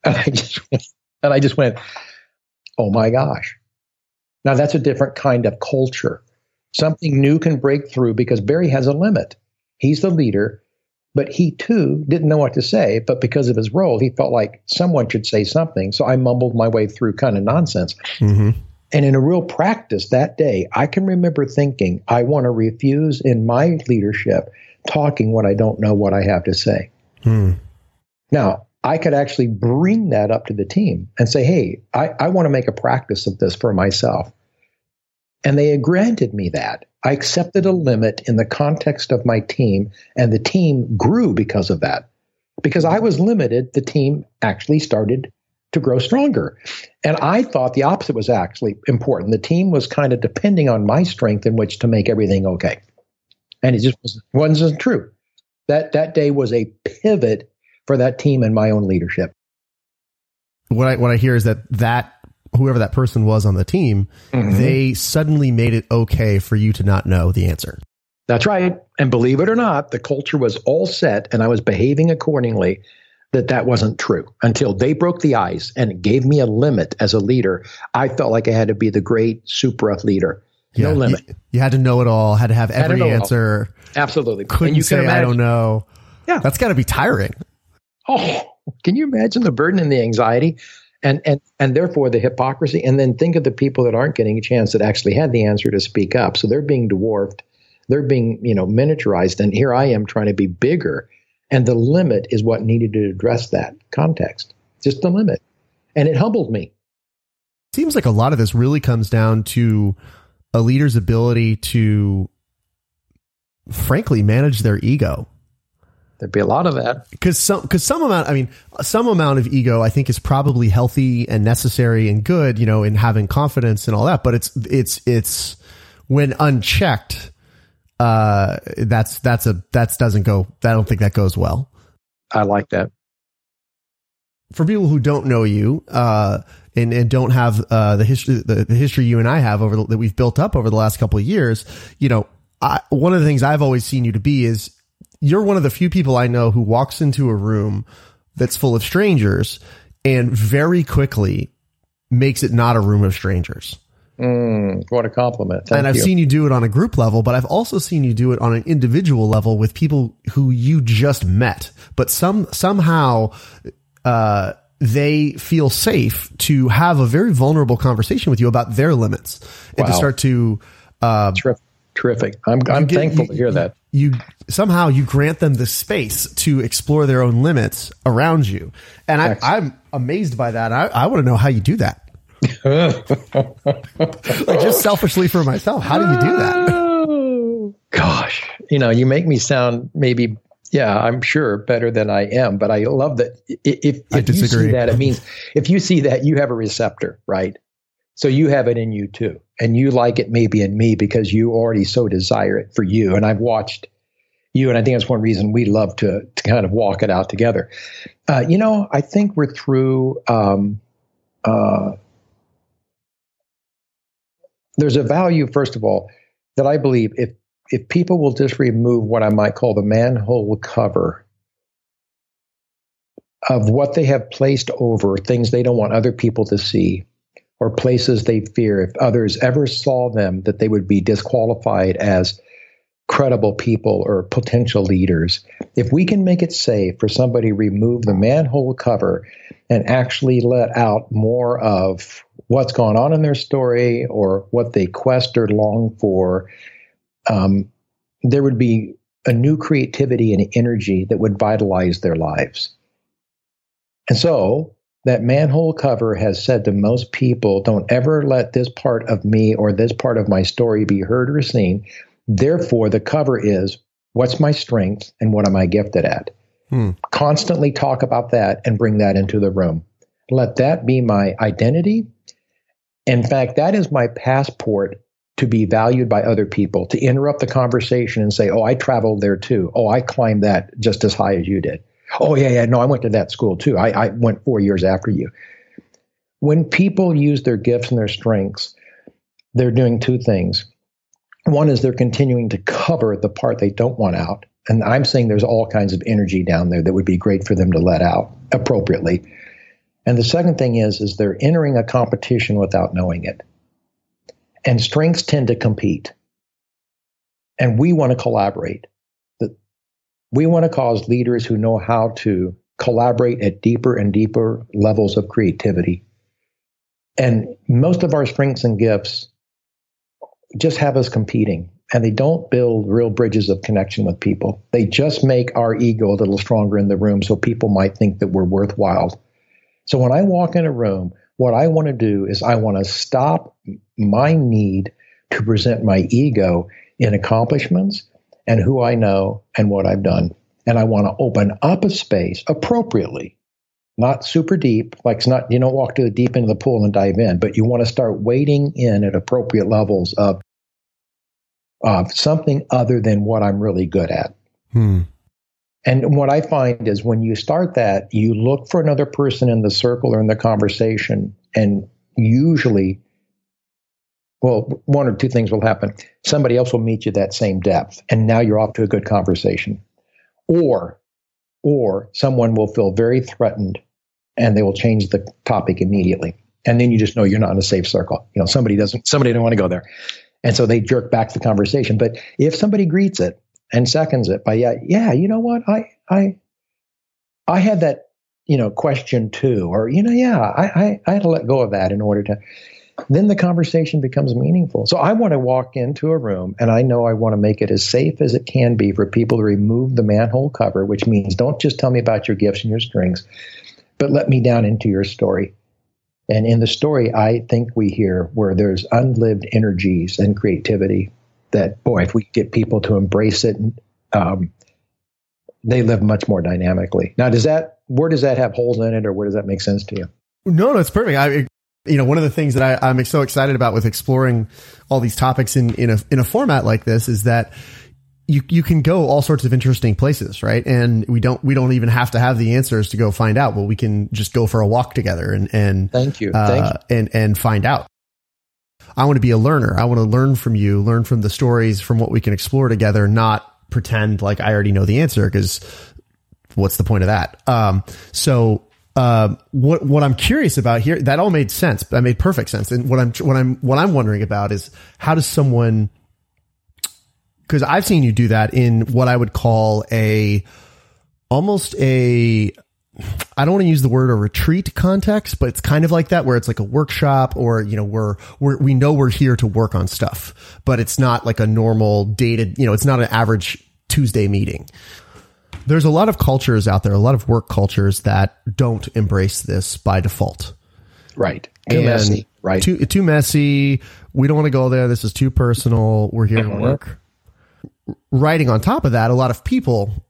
And I just and I just went, Oh my gosh. Now that's a different kind of culture. Something new can break through because Barry has a limit. He's the leader. But he too didn't know what to say, but because of his role, he felt like someone should say something. So I mumbled my way through kind of nonsense. Mm-hmm. And in a real practice that day, I can remember thinking, I want to refuse in my leadership talking when I don't know what I have to say. Mm. Now, I could actually bring that up to the team and say, hey, I, I want to make a practice of this for myself. And they had granted me that. I accepted a limit in the context of my team, and the team grew because of that. Because I was limited, the team actually started to grow stronger. And I thought the opposite was actually important. The team was kind of depending on my strength in which to make everything okay. And it just wasn't true. That that day was a pivot for that team and my own leadership. What I what I hear is that that whoever that person was on the team, mm-hmm. they suddenly made it okay for you to not know the answer. That's right. And believe it or not, the culture was all set and I was behaving accordingly that that wasn't true until they broke the ice and gave me a limit as a leader. I felt like I had to be the great super leader. Yeah, no limit. You, you, had to know it all, had to have every to answer. Absolutely. Couldn't you say, imagine, I don't know. Yeah. That's got to be tiring. Oh, can you imagine the burden and the anxiety? And and and therefore the hypocrisy and then think of the people that aren't getting a chance that actually had the answer to speak up. So they're being dwarfed. They're being you know miniaturized. And here i am trying to be bigger. And the limit is what needed to address that context. Just the limit. And it humbled me. Seems like a lot of this really comes down to a leader's ability to frankly manage their ego there'd be a lot of that. Because some because some amount i mean some amount of ego i think is probably healthy and necessary and good you know in having confidence and all that but it's it's it's when unchecked uh that's that's a that doesn't go i don't think that goes well. I like that. For people who don't know you uh and, and don't have uh the history the, the history you and i have over the, that we've built up over the last couple of years you know I, one of the things i've always seen you to be is you're one of the few people I know who walks into a room that's full of strangers and very quickly makes it not a room of strangers. Mm, what a compliment. Thank and I've you. seen you do it on a group level, but I've also seen you do it on an individual level with people who you just met. But some somehow uh, they feel safe to have a very vulnerable conversation with you about their limits and wow. to start to. Uh, terrific. I'm, I'm get, thankful you, to hear that you somehow you grant them the space to explore their own limits around you. And I, I'm amazed by that. I, I want to know how you do that. like just selfishly for myself, how do you do that? Gosh, you know, you make me sound maybe, yeah, I'm sure better than I am, but I love that. If, if you see that, it means if you see that, you have a receptor, right? So you have it in you too. And you like it maybe in me because you already so desire it for you. And I've watched you, and I think that's one reason we love to, to kind of walk it out together. Uh, you know, I think we're through. Um, uh, there's a value, first of all, that I believe if if people will just remove what I might call the manhole cover of what they have placed over things they don't want other people to see, or places they fear if others ever saw them that they would be disqualified as credible people or potential leaders. If we can make it safe for somebody to remove the manhole cover and actually let out more of what's going on in their story or what they quest or long for, um, there would be a new creativity and energy that would vitalize their lives. And so that manhole cover has said to most people, don't ever let this part of me or this part of my story be heard or seen. Therefore, the cover is what's my strength and what am I gifted at? Hmm. Constantly talk about that and bring that into the room. Let that be my identity. In fact, that is my passport to be valued by other people, to interrupt the conversation and say, Oh, I traveled there too. Oh, I climbed that just as high as you did. Oh, yeah, yeah. No, I went to that school too. I, I went four years after you. When people use their gifts and their strengths, they're doing two things. One is they're continuing to cover the part they don't want out. And I'm saying there's all kinds of energy down there that would be great for them to let out appropriately. And the second thing is, is they're entering a competition without knowing it. And strengths tend to compete. And we want to collaborate. We want to cause leaders who know how to collaborate at deeper and deeper levels of creativity. And most of our strengths and gifts just have us competing and they don't build real bridges of connection with people. They just make our ego a little stronger in the room so people might think that we're worthwhile. So when I walk in a room, what I want to do is I want to stop my need to present my ego in accomplishments and who I know and what I've done. And I want to open up a space appropriately, not super deep, like it's not, you don't walk to the deep end of the pool and dive in, but you want to start wading in at appropriate levels of, of something other than what I'm really good at. Hmm. And what I find is when you start that, you look for another person in the circle or in the conversation, and usually well, one or two things will happen. Somebody else will meet you that same depth, and now you're off to a good conversation. Or, or someone will feel very threatened, and they will change the topic immediately, and then you just know you're not in a safe circle. You know, somebody doesn't, somebody don't want to go there, and so they jerk back the conversation. But if somebody greets it and seconds it by yeah, yeah, you know what, I, I, I had that, you know, question too, or you know, yeah, I, I, I had to let go of that in order to then the conversation becomes meaningful. So I want to walk into a room and I know I want to make it as safe as it can be for people to remove the manhole cover, which means don't just tell me about your gifts and your strengths, but let me down into your story. And in the story, I think we hear where there's unlived energies and creativity that, boy, if we get people to embrace it, um, they live much more dynamically. Now, does that, where does that have holes in it or where does that make sense to you? No, it's perfect. I, you know, one of the things that I, I'm so excited about with exploring all these topics in, in a, in a format like this is that you, you can go all sorts of interesting places, right? And we don't, we don't even have to have the answers to go find out. Well, we can just go for a walk together and, and, thank you. Uh, thank you. and, and find out. I want to be a learner. I want to learn from you, learn from the stories, from what we can explore together, not pretend like I already know the answer because what's the point of that? Um, so, um, what what I'm curious about here that all made sense. That made perfect sense. And what I'm what I'm what I'm wondering about is how does someone because I've seen you do that in what I would call a almost a I don't want to use the word a retreat context, but it's kind of like that where it's like a workshop or, you know, we're, we're, we know we're here to work on stuff, but it's not like a normal dated, you know, it's not an average Tuesday meeting. There's a lot of cultures out there, a lot of work cultures that don't embrace this by default. Right. Too And messy. Right. Too, too messy. We don't want to go there. This is too personal. We're here to work. Writing on top of that, a lot of people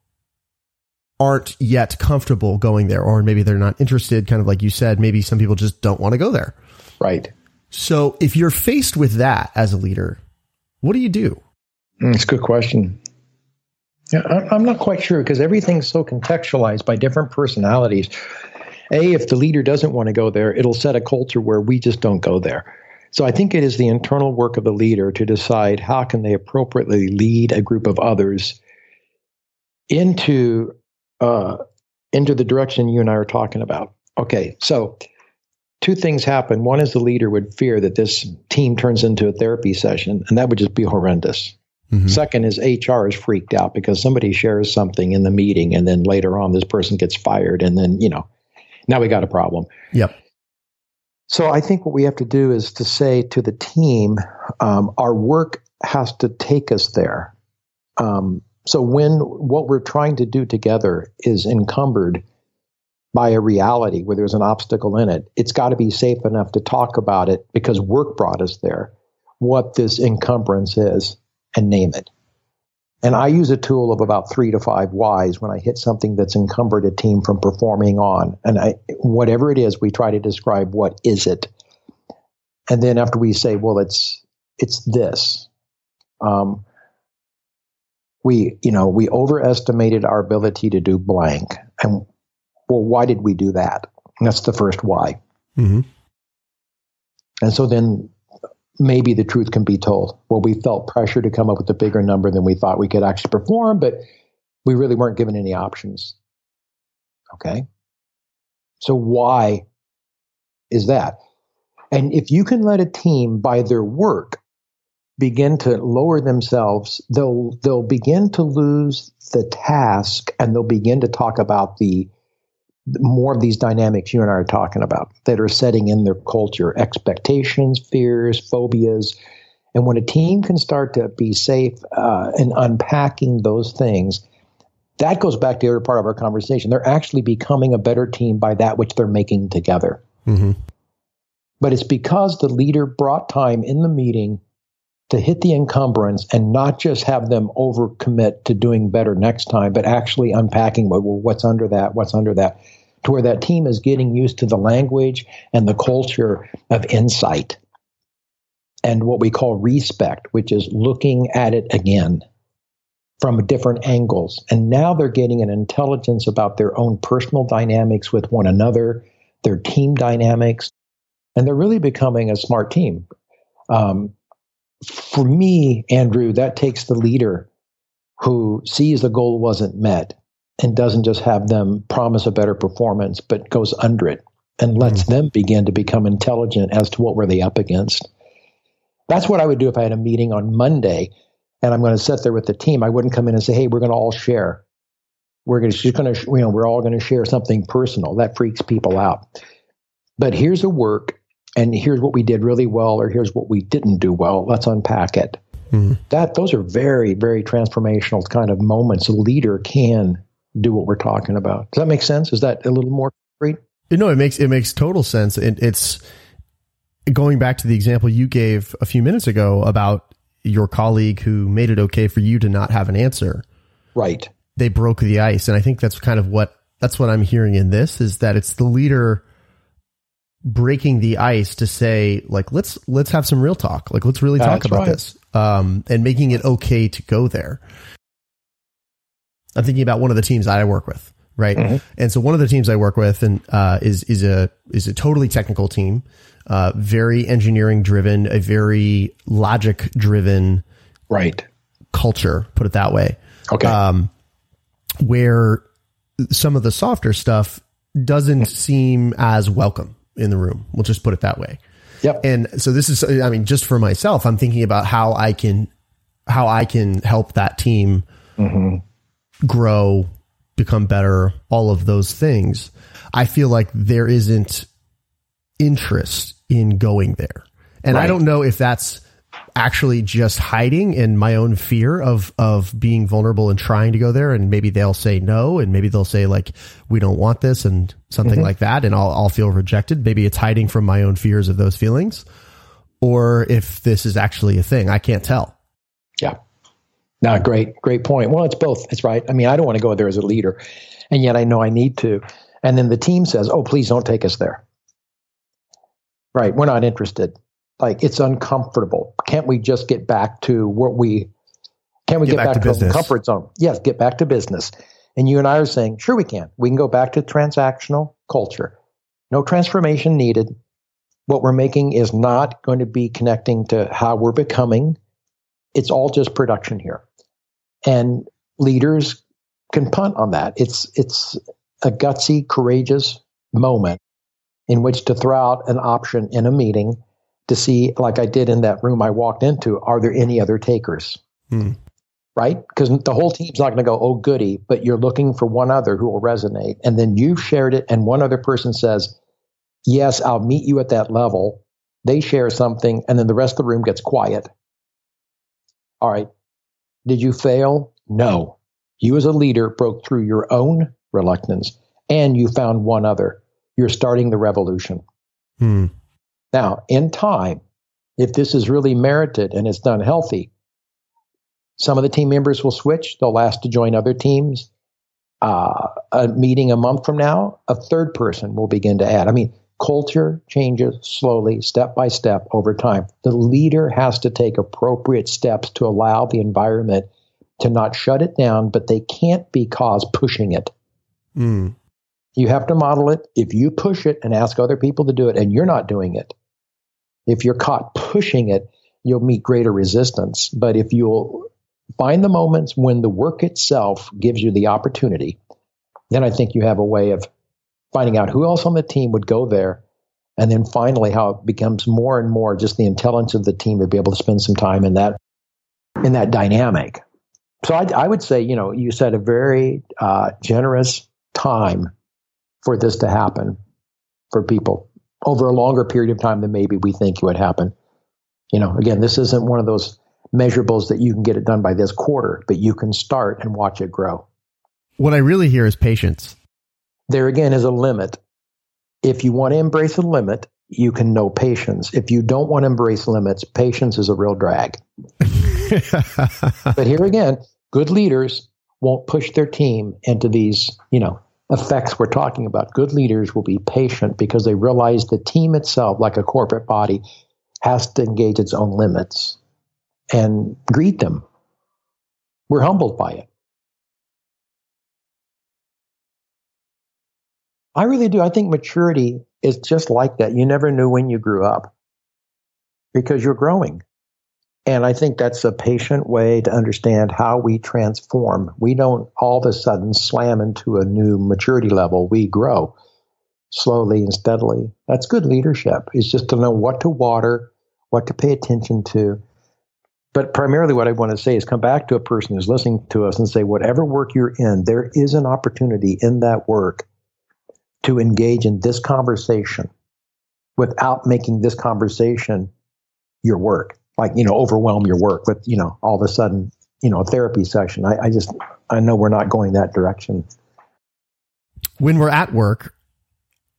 aren't yet comfortable going there, or maybe they're not interested. Kind of like you said, maybe some people just don't want to go there. right. So if you're faced with that as a leader, what do you do? Mm, It's a good question. I'm not quite sure because everything's so contextualized by different personalities. A, if the leader doesn't want to go there, it'll set a culture where we just don't go there. So I think it is the internal work of the leader to decide how can they appropriately lead a group of others into uh, into the direction you and I are talking about. Okay, so two things happen. One is the leader would fear that this team turns into a therapy session, and that would just be horrendous. Mhm. Second is HR is freaked out because somebody shares something in the meeting, and then later on this person gets fired, and then you know, now we got a problem. Yep. So I think what we have to do is to say to the team, um, our work has to take us there. Um, so when what we're trying to do together is encumbered by a reality where there's an obstacle in it, it's got to be safe enough to talk about it because work brought us there. What this encumbrance is and name it. And I use a tool of about three to five whys when I hit something that's encumbered a team from performing on. And I, whatever it is, we try to describe what is it. And then after we say, well, it's it's this. Um, we, you know, we overestimated our ability to do blank. And well, why did we do that? And that's the first why. hmm And so then maybe the truth can be told. Well, we felt pressure to come up with a bigger number than we thought we could actually perform, but we really weren't given any options. Okay. So why is that? And if you can let a team by their work begin to lower themselves, they'll they'll begin to lose the task and they'll begin to talk about the more of these dynamics you and I are talking about that are setting in their culture expectations, fears, phobias. And when a team can start to be safe uh, in unpacking those things, that goes back to the other part of our conversation. They're actually becoming a better team by that which they're making together. hmm But it's because the leader brought time in the meeting to hit the encumbrance and not just have them overcommit to doing better next time, but actually unpacking well, what's under that, what's under that, to where that team is getting used to the language and the culture of insight and what we call respect, which is looking at it again from different angles. And now they're getting an intelligence about their own personal dynamics with one another, their team dynamics, and they're really becoming a smart team. Um, for me, Andrew, that takes the leader who sees the goal wasn't met and doesn't just have them promise a better performance, but goes under it and lets them begin to become intelligent as to what were they up against. That's what I would do if I had a meeting on Monday and I'm going to sit there with the team. I wouldn't come in and say, "Hey, we're going to all share. We're going to just going to you know we're all going to share something personal." That freaks people out. But here's a work and here's what we did really well or here's what we didn't do well let's unpack it Mhm. that those are very very transformational kind of moments a leader can do what we're talking about does that make sense is that a little more concrete No, it makes it makes total sense. It, it's going back to the example you gave a few minutes ago about your colleague who made it okay for you to not have an answer. Right. They broke the ice, and I think that's kind of what that's what I'm hearing in this is that it's the leader breaking the ice to say like let's let's have some real talk like let's really talk That's about right. this um, and making it okay to go there i'm thinking about one of the teams that i work with right Mhm. and so one of the teams i work with and uh, is is a is a totally technical team uh, very engineering driven a very logic driven Right. culture put it that way Okay. um, where some of the softer stuff doesn't seem as welcome in the room. We'll just put it that way. yep. And so this is, I mean, just for myself, I'm thinking about how I can, how I can help that team grow, become better, all of those things. I feel like there isn't interest in going there. And I don't know if that's actually just hiding in my own fear of of being vulnerable and trying to go there and maybe they'll say no and maybe they'll say like we don't want this and something mm-hmm. like that and I'll I'll feel rejected maybe it's hiding from my own fears of those feelings or if this is actually a thing I can't tell Yeah. No, great, great point. Well, it's both. It's right. I mean, I don't want to go there as a leader, and yet I know I need to. And then the team says, "Oh, please don't take us there." Right? We're not interested. Like it's uncomfortable. Can't we just get back to what we? Can't we Get get, back back, to to, our comfort zone? Yes, get back to business. And you and I are saying, sure, we can. We can go back to transactional culture. No transformation needed. What we're making is not going to be connecting to how we're becoming. It's all just production here. And leaders can punt on that. It's it's a gutsy, courageous moment in which to throw out an option in a meeting to see, like I did in that room I walked into, are there any other takers? Hmm. Right? Because the whole team's not going to go, oh, goody, but you're looking for one other who will resonate. And then you've shared it, and one other person says, yes, I'll meet you at that level. They share something, and then the rest of the room gets quiet. All right. Did you fail? No. You, as a leader, broke through your own reluctance and you found one other. You're starting the revolution. hmm. Now, in time, if this is really merited and it's done healthy, some of the team members will switch. They'll ask to join other teams. Uh, a meeting a month from now, a third person will begin to add. I mean, culture changes slowly, step by step over time. The leader has to take appropriate steps to allow the environment to not shut it down, but they can't be cause pushing it. Hmm. You have to model it. If you push it and ask other people to do it and you're not doing it, if you're caught pushing it, you'll meet greater resistance. But if you'll find the moments when the work itself gives you the opportunity, then I think you have a way of finding out who else on the team would go there. And then finally, how it becomes more and more just the intelligence of the team to be able to spend some time in that in that dynamic. So I, I would say, you know, you said a very uh, generous time for this to happen for people over a longer period of time than maybe we think it would happen. You know, again, this isn't one of those measurables that you can get it done by this quarter, but you can start and watch it grow. what I really hear is patience There again is a limit. If you want to embrace a limit, you can know patience. If you don't want to embrace limits, patience is a real drag. But here again, good leaders won't push their team into these, you know, effects we're talking about. Good leaders will be patient because they realize the team itself, like a corporate body, has to engage its own limits and greet them. We're humbled by it. I really do. I think maturity is just like that. You never knew when you grew up because you're growing. And I think that's a patient way to understand how we transform. We don't all of a sudden slam into a new maturity level. We grow slowly and steadily. That's good leadership. Is just to know what to water, what to pay attention to. But primarily, what I want to say is come back to a person who's listening to us and say, whatever work you're in, there is an opportunity in that work to engage in this conversation without making this conversation your work like you know overwhelm your work with you know all of a sudden you know a therapy session i, I just i know we're not going that direction when we're at work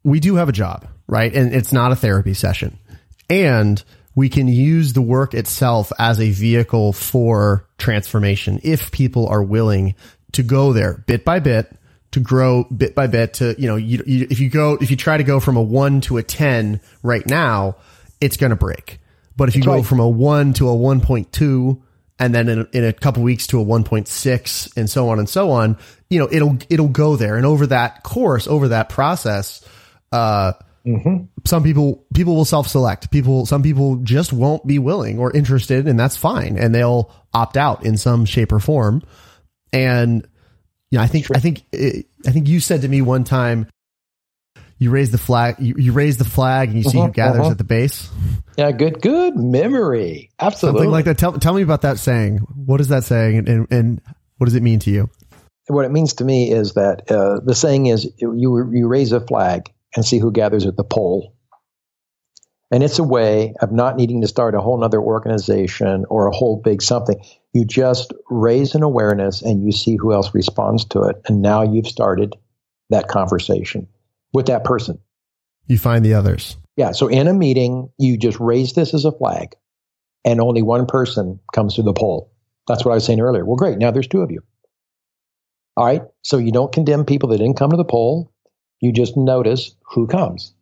we do have a job, right? And it's not a therapy session. And we can use the work itself as a vehicle for transformation if people are willing to go there bit by bit to grow bit by bit to you know you, you, if you go if you try to go from a 1 to a 10 right now it's going to break. But if you That's go right. from a 1 to a 1.2 and then in, in a couple weeks to a 1.6 and so on and so on you know it'll it'll go there. And over that course over that process uh mm-hmm. some people people will self-select. People some people just won't be willing or interested and that's fine. And they'll opt out in some shape or form. And you know i think i think i think you said to me one time you raise the flag you, you raise the flag and you see uh-huh, who gathers uh-huh. at the base? Yeah good good memory. Absolutely. something like that. Tell, tell me about that saying. What is that saying and, and, and what does it mean to you? What it means to me is that uh, the saying is you you raise a flag and see who gathers at the pole and it's a way of not needing to start a whole nother organization or a whole big something you just raise an awareness and you see who else responds to it and now you've started that conversation with that person. You find the others. Yeah. So in a meeting, you just raise this as a flag and only one person comes to the pole. That's what I was saying earlier. Well, great. Now there's two of you. All right. So you don't condemn people that didn't come to the pole. You just notice who comes.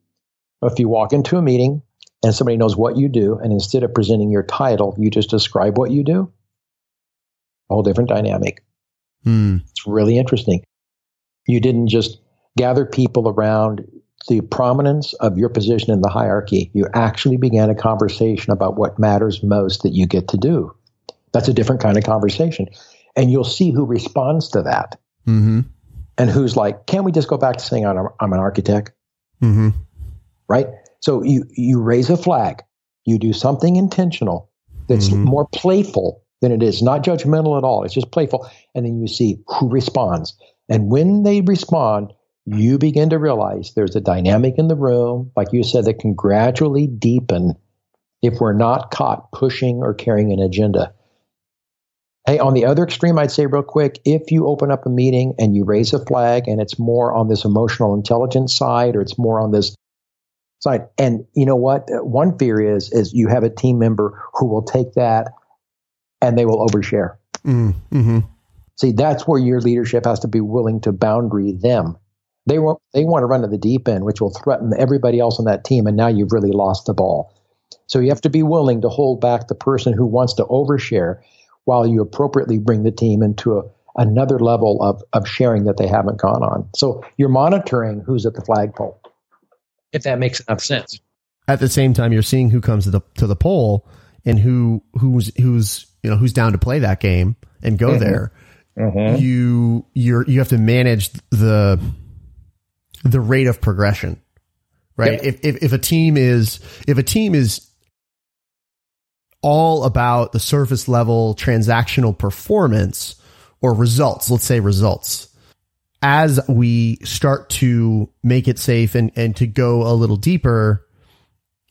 If you walk into a meeting and somebody knows what you do, and instead of presenting your title, you just describe what you do, a whole different dynamic. Hmm. It's really interesting. You didn't just gather people around the prominence of your position in the hierarchy, you actually began a conversation about what matters most that you get to do. That's a different kind of conversation. And you'll see who responds to that. Mm-hmm. And who's like, can't we just go back to saying I'm, I'm an architect? Mm-hmm. Right? So you, you raise a flag, you do something intentional that's mm-hmm. more playful than it is, not judgmental at all. It's just playful. And then you see who responds. And when they respond, you begin to realize there's a dynamic in the room, like you said, that can gradually deepen if we're not caught pushing or carrying an agenda. Hey, on the other extreme, I'd say real quick, if you open up a meeting and you raise a flag and it's more on this emotional intelligence side or it's more on this side, and you know what? One fear is is you have a team member who will take that and they will overshare. Mm, mm-hmm. See, that's where your leadership has to be willing to boundary them they want they want to run to the deep end, which will threaten everybody else on that team, and now you've really lost the ball. So you have to be willing to hold back the person who wants to overshare, while you appropriately bring the team into a, another level of of sharing that they haven't gone on. So you're monitoring who's at the flagpole, if that makes enough sense. At the same time, you're seeing who comes to the to the pole and who who's who's you know who's down to play that game and go mm-hmm. there. Mm-hmm. You you're you have to manage the the rate of progression, right? Yep. If, if, if a team is, if a team is all about the surface level transactional performance or results, let's say results, as we start to make it safe and, and to go a little deeper,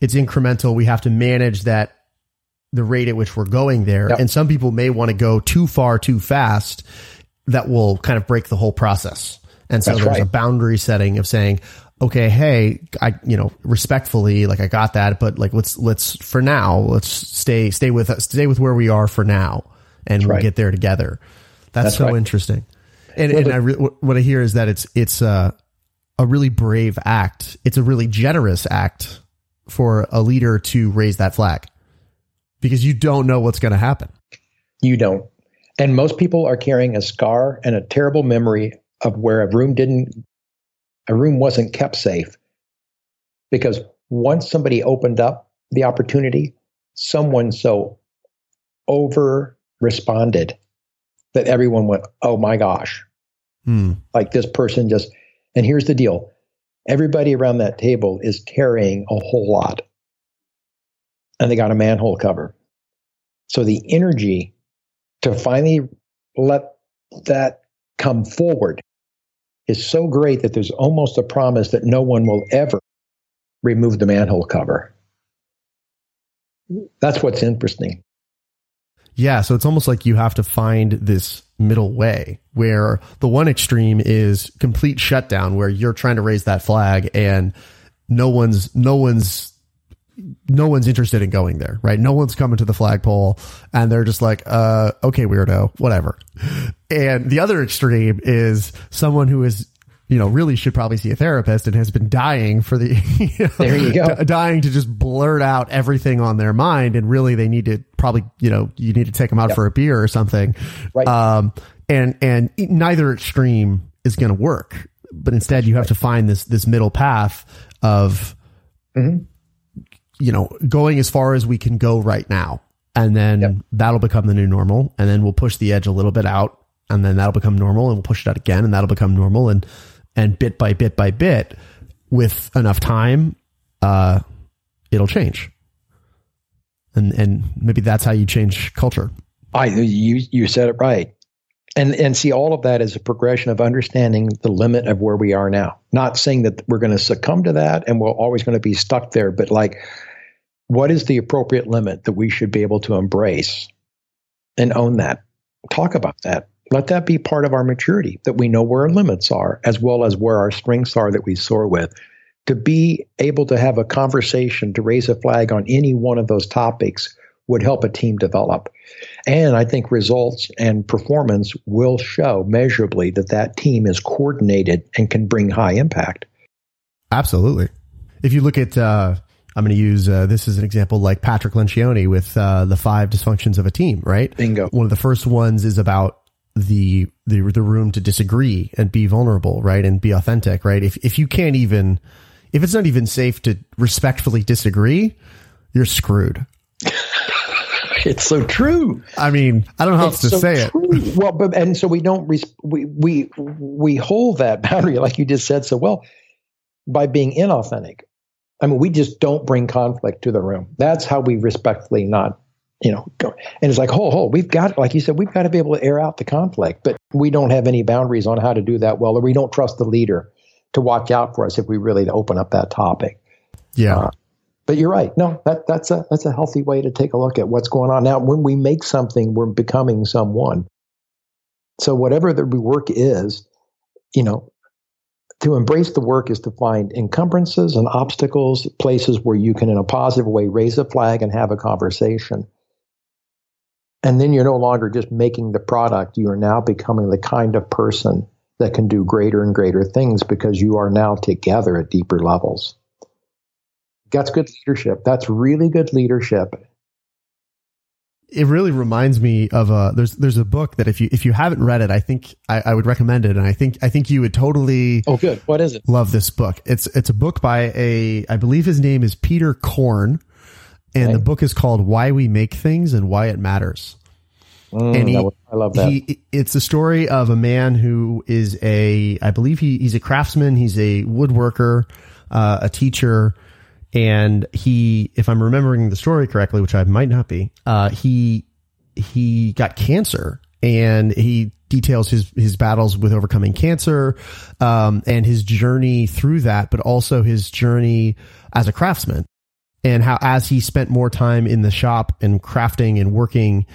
it's incremental. We have to manage that the rate at which we're going there. Yep. And some people may want to go too far too fast that will kind of break the whole process. And so That's there's right. a boundary setting of saying, okay, hey, I, you know, respectfully, like I got that, but like, let's, let's, for now, let's stay, stay with us, stay with where we are for now and That's we'll right. get there together. That's, That's so right. interesting. And, and I, re- what I hear is that it's, it's, uh, a really brave act. It's a really generous act for a leader to raise that flag because you don't know what's going to happen. You don't. And most people are carrying a scar and a terrible memory of where a room didn't a room wasn't kept safe because once somebody opened up the opportunity someone so over responded that everyone went oh my gosh hmm. like this person just and here's the deal everybody around that table is carrying a whole lot and they got a manhole cover so the energy to finally let that come forward is so great that there's almost a promise that no one will ever remove the manhole cover. That's what's interesting. Yeah, so it's almost like you have to find this middle way where the one extreme is complete shutdown where you're trying to raise that flag and no one's no one's no one's interested in going there, right? No one's coming to the flagpole and they're just like, uh, okay, weirdo, whatever. And the other extreme is someone who is, you know, really should probably see a therapist and has been dying for the, you know, there you go. dying to just blurt out everything on their mind. And really they need to probably, you know, you need to take them out yep. for a beer or something. Right. Um, and, and neither extreme is going to work, but instead you have to find this, this middle path of, mm-hmm you know, going as far as we can go right now. And then yep. that'll become the new normal. And then we'll push the edge a little bit out and then that'll become normal and we'll push it out again and that'll become normal. And, and bit by bit by bit with enough time, uh, it'll change. And, and maybe that's how you change culture. I, you, you said it right and and see all of that is a progression of understanding the limit of where we are now not saying that we're going to succumb to that and we're always going to be stuck there but like what is the appropriate limit that we should be able to embrace and own that? Talk about that. Let that be part of our maturity, that we know where our limits are, as well as where our strengths are that we soar with. To be able to have a conversation, to raise a flag on any one of those topics would help a team develop. And I think results and performance will show measurably that that team is coordinated and can bring high impact. Absolutely. If you look at uh, I'm going to use uh, this as an example, like Patrick Lencioni with uh, the five dysfunctions of a team. Right? Bingo. One of the first ones is about the the the room to disagree and be vulnerable, right, and be authentic, right. If if you can't even if it's not even safe to respectfully disagree, you're screwed. it's so true. I mean, I don't know how it's else to so say true. it. Well, but and so we don't res- we we we hold that boundary, like you just said so well, by being inauthentic. I mean, we just don't bring conflict to the room. That's how we respectfully not, you know, go. And it's like, ho, ho, we've got, like you said, we've got to be able to air out the conflict, but we don't have any boundaries on how to do that well, or we don't trust the leader to watch out for us if we really open up that topic. Yeah. Uh, but you're right. No, that that's a that's a healthy way to take a look at what's going on. Now, when we make something, we're becoming someone. So whatever the work is, you know, to embrace the work is to find encumbrances and obstacles, places where you can, in a positive way, raise a flag and have a conversation. And then you're no longer just making the product, you are now becoming the kind of person that can do greater and greater things because you are now together at deeper levels. That's good leadership. That's really good leadership it really reminds me of a there's there's a book that if you if you haven't read it, I think I, I, would recommend it, and I think I think you would totally oh good what is it love this book. It's it's a book by a I believe his name is Peter Korn, and okay. the book is called Why We Make Things and Why It Matters. Mm, and he, I love that. He, it's the story of a man who is a I believe he he's a craftsman, he's a woodworker, uh, a teacher and he, if I'm remembering the story correctly, which I might not be, uh, he he got cancer, and he details his his battles with overcoming cancer, um, and his journey through that, but also his journey as a craftsman, and how as he spent more time in the shop and crafting and working,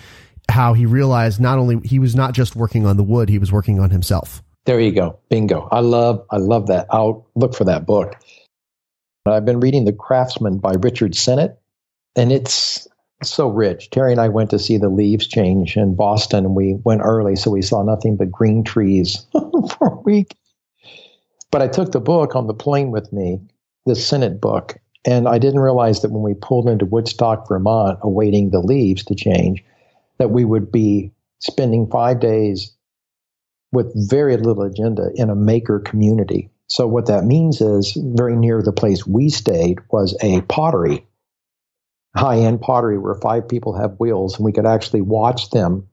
how he realized not only he was not just working on the wood, he was working on himself. There you go, bingo. I love I love that. I'll look for that book. I've been reading The Craftsman by Richard Sennett, and it's so rich. Terry and I went to see the leaves change in Boston, and we went early, so we saw nothing but green trees for a week. But I took the book on the plane with me, the Sennett book, and I didn't realize that when we pulled into Woodstock, Vermont, awaiting the leaves to change, that we would be spending five days with very little agenda in a maker community so what that means is very near the place we stayed was a pottery, high end pottery where five people have wheels and we could actually watch them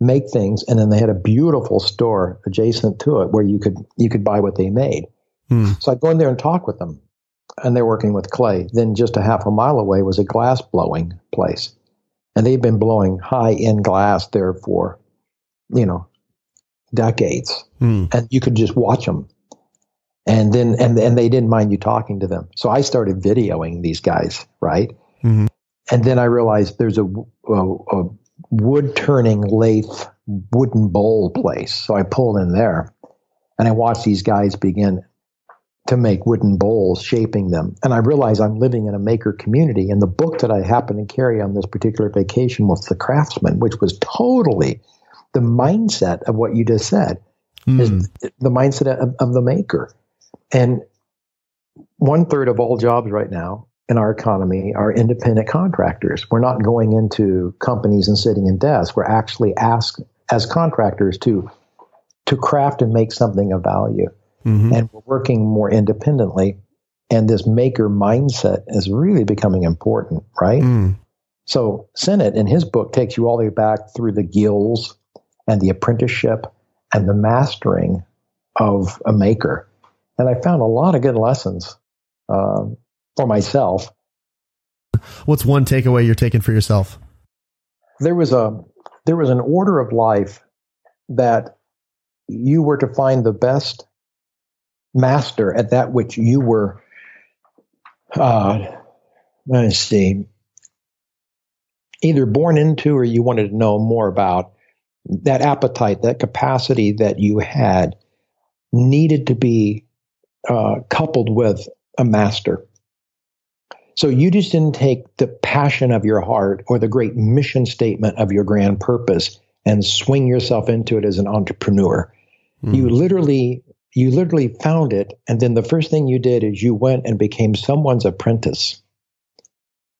make things and then they had a beautiful store adjacent to it where you could you could buy what they made. Hmm. So I'd go in there and talk with them. And they're working with clay. Then just a half a mile away was a glass blowing place. And they've been blowing high end glass there for, you know, decades. Hmm. And you could just watch them and then and and they didn't mind you talking to them. So I started videoing these guys, right? Mm-hmm. And then I realized there's a, a, a wood turning lathe wooden bowl place. So I pulled in there and I watched these guys begin to make wooden bowls, shaping them. And I realize I'm living in a maker community. And the book that I happened to carry on this particular vacation was The Craftsman, which was totally the mindset of what you just said, mm. is the mindset of, of the maker. And one third of all jobs right now in our economy are independent contractors. We're not going into companies and sitting in desks. We're actually asked as contractors to to craft and make something of value. Mm-hmm. And we're working more independently. And this maker mindset is really becoming important, right? Mm. So Sennett in his book takes you all the way back through the guilds and the apprenticeship and the mastering of a maker. And I found a lot of good lessons um, for myself. What's one takeaway you're taking for yourself? There was a there was an order of life that you were to find the best master at that which you were uh, let's see either born into or you wanted to know more about that appetite that capacity that you had needed to be uh, coupled with a master so you just didn't take the passion of your heart or the great mission statement of your grand purpose and swing yourself into it as an entrepreneur. Mm. You literally you literally found it and then the first thing you did is you went and became someone's apprentice.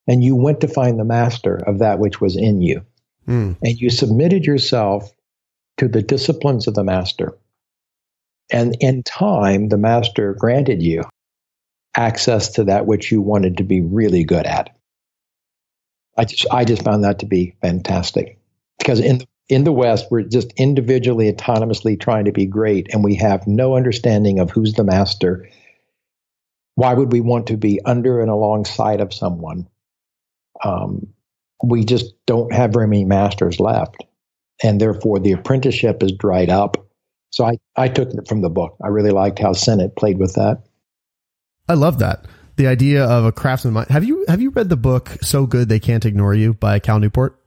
And you went to find the master of that which was in you. Mm. And you submitted yourself to the disciplines of the master. And in time, the master granted you access to that which you wanted to be really good at. I just I just found that to be fantastic because in in the West we're just individually autonomously trying to be great and we have no understanding of who's the master. Why would we want to be under and alongside of someone? Um, we just don't have very many masters left, and therefore the apprenticeship is dried up. So I, I took it from the book. I really liked how Sennett played with that. I love that. The idea of a craftsman mind. Have you have you read the book So Good They Can't Ignore You by Cal Newport?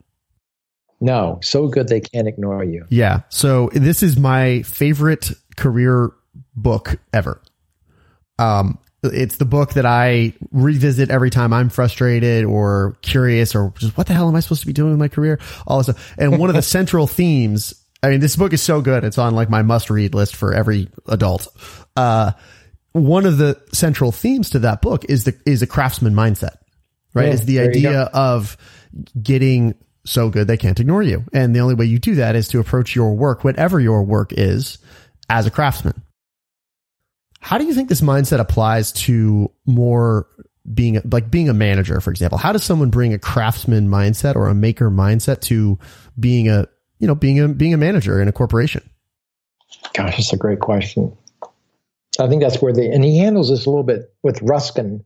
No, so good they can't ignore you. Yeah. So this is my favorite career book ever. Um, it's the book that I revisit every time I'm frustrated or curious or just what the hell am I supposed to be doing with my career? All this stuff. And one of the central themes, I mean, this book is so good. It's on like my must read list for every adult. Uh, one of the central themes to that book is the is a craftsman mindset, right? Yeah, is the idea of getting so good they can't ignore you, and the only way you do that is to approach your work, whatever your work is, as a craftsman. How do you think this mindset applies to more being like being a manager, for example? How does someone bring a craftsman mindset or a maker mindset to being a you know being a being a manager in a corporation? Gosh, that's a great question. I think that's where the and he handles this a little bit with Ruskin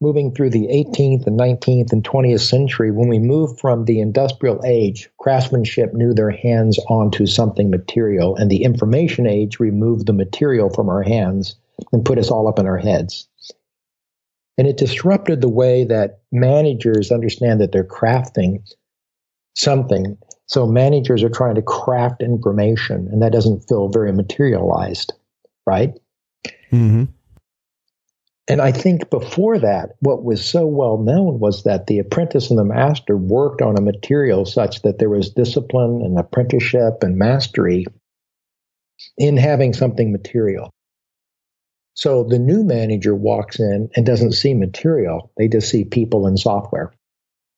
moving through the 18th and 19th and 20th century when we moved from the industrial age craftsmanship knew their hands onto something material and the information age removed the material from our hands and put us all up in our heads and it disrupted the way that managers understand that they're crafting something so managers are trying to craft information and that doesn't feel very materialized right? Mm-hmm. And I think before that, what was so well known was that the apprentice and the master worked on a material such that there was discipline and apprenticeship and mastery in having something material. So the new manager walks in and doesn't see material, they just see people and software.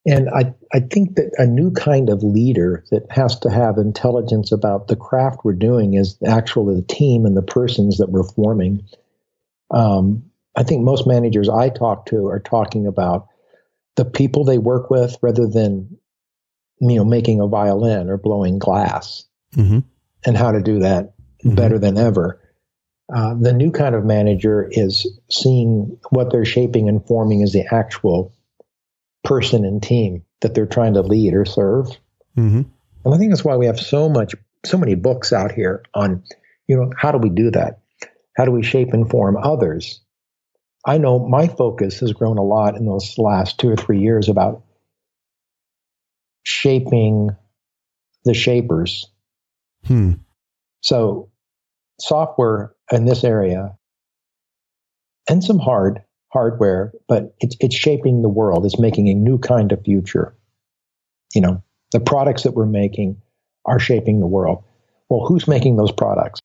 And I, I think that a new kind of leader that has to have intelligence about the craft we're doing is actually the team and the persons that we're forming. Um, I think most managers I talk to are talking about the people they work with rather than you know making a violin or blowing glass mm-hmm. and how to do that mm-hmm. better than ever. Uh, the new kind of manager is seeing what they're shaping and forming as the actual person and team that they're trying to lead or serve. Mm-hmm. And I think that's why we have so much, so many books out here on, you know, how do we do that? How do we shape and form others? I know my focus has grown a lot in those last two or three years about shaping the shapers. Hmm. So, software in this area and some hard hardware, but it's it's shaping the world. It's making a new kind of future. You know, the products that we're making are shaping the world. Well, who's making those products?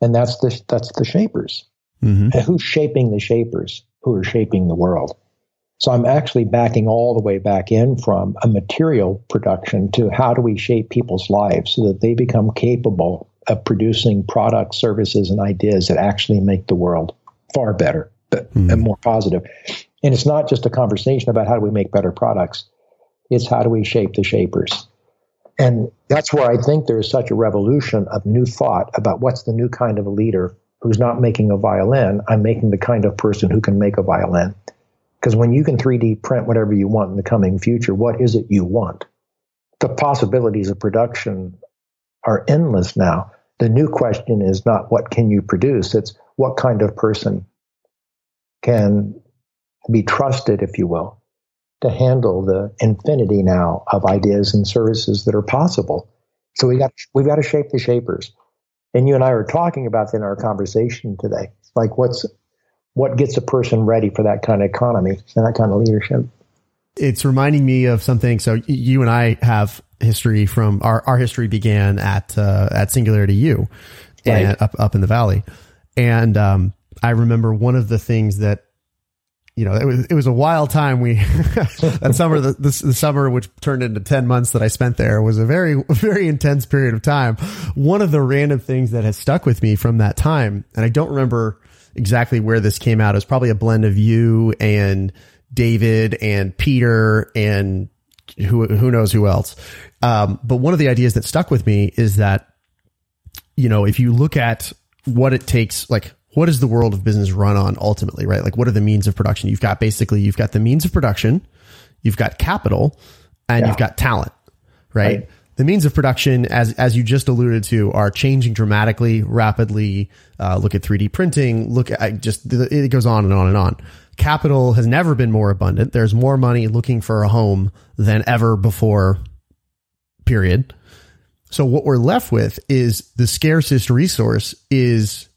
And that's the that's the shapers. Mm-hmm. And who's shaping the shapers who are shaping the world? So I'm actually backing all the way back in from a material production to how do we shape people's lives so that they become capable of producing products, services, and ideas that actually make the world far better but, mm-hmm. and more positive. And it's not just a conversation about how do we make better products. It's how do we shape the shapers. And that's where I think there's such a revolution of new thought about what's the new kind of a leader who's not making a violin. I'm making the kind of person who can make a violin. Because when you can 3D print whatever you want in the coming future, what is it you want? The possibilities of production are endless now. The new question is not what can you produce, it's what kind of person can be trusted, if you will, to handle the infinity now of ideas and services that are possible. So we got we've got to shape the shapers. And you and I were talking about in our conversation today, like what's what gets a person ready for that kind of economy and that kind of leadership. It's reminding me of something. So you and I have history from our, our history began at uh, at Singularity U, right. and up up in the valley, and um, I remember one of the things that you know, it was it was a wild time. We that summer, the, the, the summer which turned into ten months that I spent there was a very very intense period of time. One of the random things that has stuck with me from that time, and I don't remember exactly where this came out. Was probably a blend of you and David and Peter and who who knows who else. Um, but one of the ideas that stuck with me is that you know if you look at what it takes, like what is the world of business run on ultimately, right? Like what are the means of production? You've got basically you've got the means of production, you've got capital, and yeah. you've got talent, right? right? The means of production, as as you just alluded to, are changing dramatically, rapidly. Uh, look at 3D printing. Look at just it goes on and on and on. Capital has never been more abundant. There's more money looking for a home than ever before. Period. So what we're left with is the scarcest resource is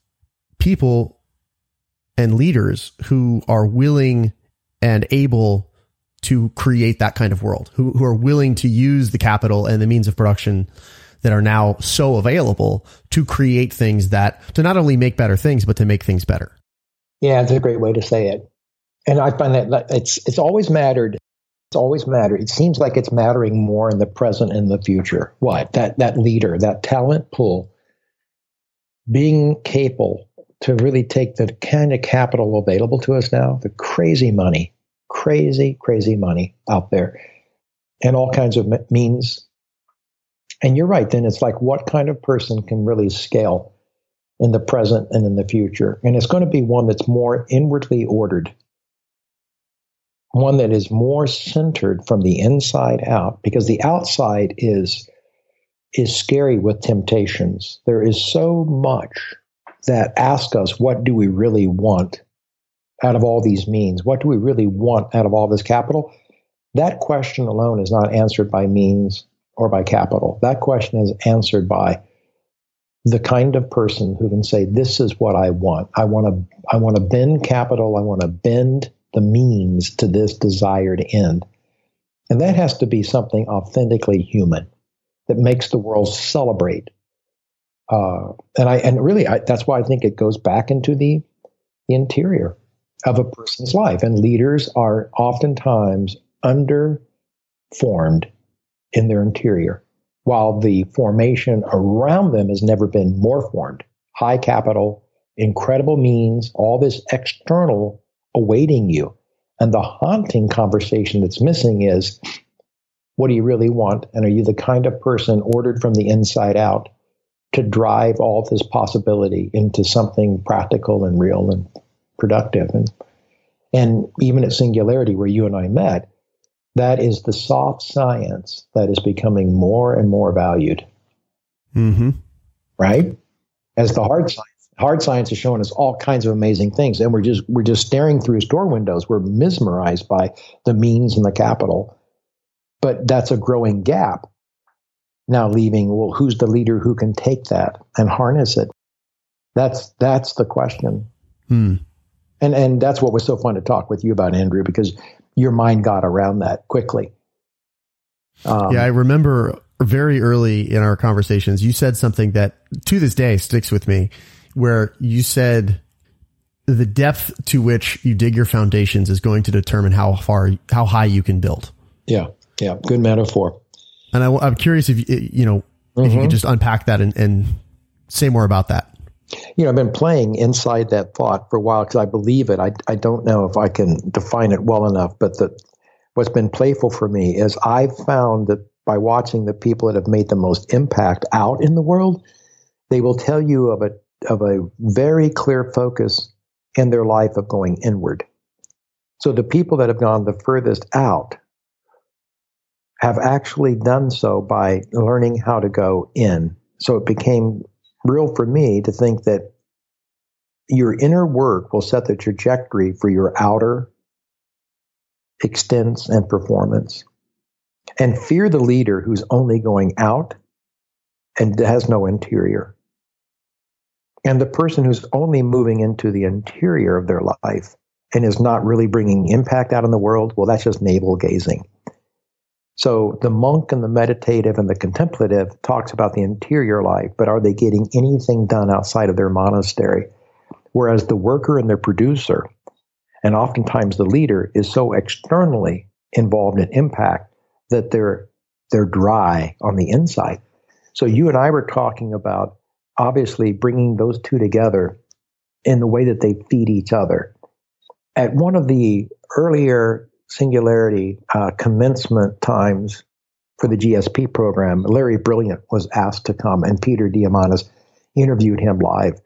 people and leaders who are willing and able to create that kind of world, who, who are willing to use the capital and the means of production that are now so available to create things that to not only make better things, but to make things better. Yeah, it's a great way to say it. And I find that it's it's always mattered. It's always mattered. It seems like it's mattering more in the present and the future. What? That that leader, that talent pool, being capable to really take the kind of capital available to us now, the crazy money, crazy, crazy money out there, and all kinds of means. And you're right, then it's like what kind of person can really scale in the present and in the future? And it's going to be one that's more inwardly ordered, one that is more centered from the inside out, because the outside is is scary with temptations. There is so much that ask us, what do we really want out of all these means? What do we really want out of all this capital? That question alone is not answered by means or by capital. That question is answered by the kind of person who can say, "This is what I want. I want to. I want to bend capital. I want to bend the means to this desired end." And that has to be something authentically human that makes the world celebrate uh, and I and really I, that's why I think it goes back into the, the interior of a person's life. And leaders are oftentimes underformed in their interior, while the formation around them has never been more formed. High capital, incredible means, all this external awaiting you. And the haunting conversation that's missing is what do you really want? And are you the kind of person ordered from the inside out to drive all this possibility into something practical and real and productive. And, and even at Singularity, where you and I met, that is the soft science that is becoming more and more valued. Mm-hmm. Right? As the hard science. Hard science is showing us all kinds of amazing things, and we're just we're just staring through store windows. We're mesmerized by the means and the capital, but that's a growing gap. Now leaving, well, who's the leader who can take that and harness it? That's that's the question. Hmm. And and that's what was so fun to talk with you about, Andrew, because your mind got around that quickly. Um, yeah, I remember very early in our conversations, you said something that to this day sticks with me, where you said the depth to which you dig your foundations is going to determine how far, how high you can build. Yeah, yeah, good metaphor. And I, am curious if you know mm-hmm. if you could mm-hmm. just unpack that and, and say more about that. You know, I've been playing inside that thought for a while because I believe it. I, I don't know if I can define it well enough, but the, what's been playful for me is I've found that by watching the people that have made the most impact out in the world, they will tell you of a of a very clear focus in their life of going inward. So the people that have gone the furthest out have actually done so by learning how to go in. So it became real for me to think that your inner work will set the trajectory for your outer extents and performance. And fear the leader who's only going out and has no interior. And the person who's only moving into the interior of their life and is not really bringing impact out in the world, well, that's just navel gazing. So the monk and the meditative and the contemplative talks about the interior life, but are they getting anything done outside of their monastery? Whereas the worker and the producer, and oftentimes the leader, is so externally involved in impact that they're they're dry on the inside. So you and I were talking about obviously bringing those two together in the way that they feed each other. At one of the earlier Singularity uh, commencement times for the GSP program, Larry Brilliant was asked to come, and Peter Diamandis interviewed him live.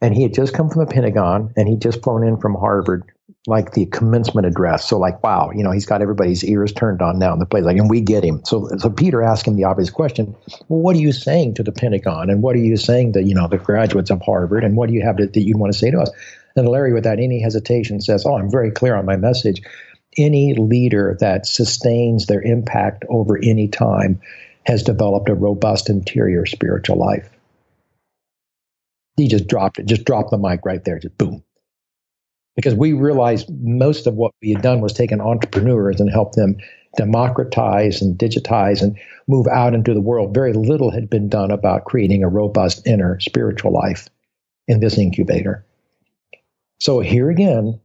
And he had just come from the Pentagon, and he'd just flown in from Harvard, like the commencement address. So, like, wow, you know, he's got everybody's ears turned on now in the place, like, and we get him. So, so Peter asked him the obvious question: Well, what are you saying to the Pentagon, and what are you saying to you know the graduates of Harvard, and what do you have to, that you want to say to us? And Larry, without any hesitation, says, "Oh, I'm very clear on my message any leader that sustains their impact over any time has developed a robust interior spiritual life. He just dropped it, just dropped the mic right there, just boom. Because we realized most of what we had done was taken entrepreneurs and help them democratize and digitize and move out into the world. Very little had been done about creating a robust inner spiritual life in this incubator. So here again,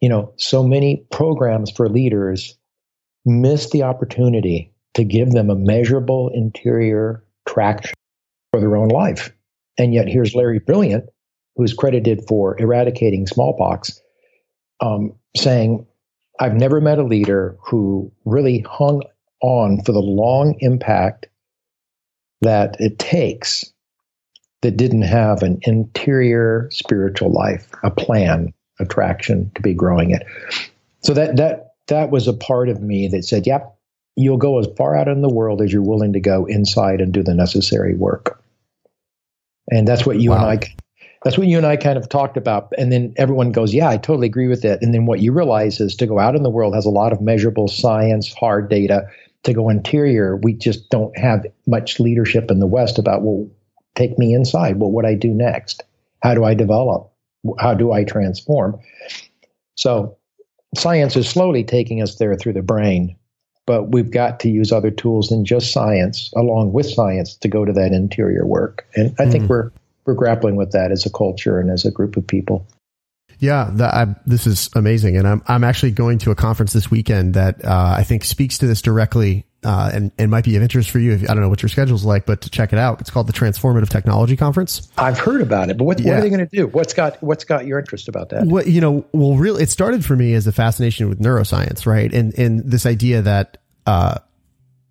you know, so many programs for leaders miss the opportunity to give them a measurable interior traction for their own life. And yet, here's Larry Brilliant, who's credited for eradicating smallpox, um, saying, I've never met a leader who really hung on for the long impact that it takes that didn't have an interior spiritual life, a plan, attraction to be growing it. So that that that was a part of me that said, "Yep, you'll go as far out in the world as you're willing to go inside and do the necessary work." And that's what you wow. and I that's what you and I kind of talked about. And then everyone goes, "Yeah, I totally agree with that." And then what you realize is to go out in the world has a lot of measurable science, hard data. To go interior, we just don't have much leadership in the West about, well, take me inside. Well, what would I do next? How do I develop? How do I transform? So science is slowly taking us there through the brain, but we've got to use other tools than just science, along with science, to go to that interior work. And I mm. think we're we're grappling with that as a culture and as a group of people. Yeah, I, this is amazing, and I'm I'm actually going to a conference this weekend that uh, I think speaks to this directly uh, and, and might be of interest for you. If, I don't know what your schedule's like, but to check it out, it's called the Transformative Technology Conference. I've heard about it, but what, yeah. what are they going to do? What's got what's got your interest about that? What you know, well, really, it started for me as a fascination with neuroscience, right? And and this idea that uh,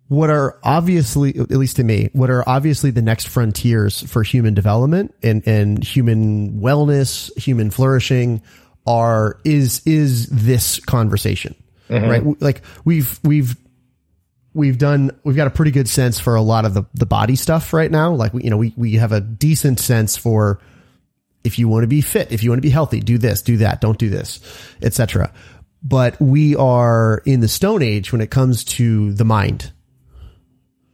what are obviously, at least to me, what are obviously the next frontiers for human development and and human wellness, human flourishing, are is is this conversation, mm-hmm. right? Like we've we've we've done we've got a pretty good sense for a lot of the the body stuff right now. Like we, you know we we have a decent sense for if you want to be fit if you want to be healthy do this do that don't do this etc but we are in the Stone Age when it comes to the mind.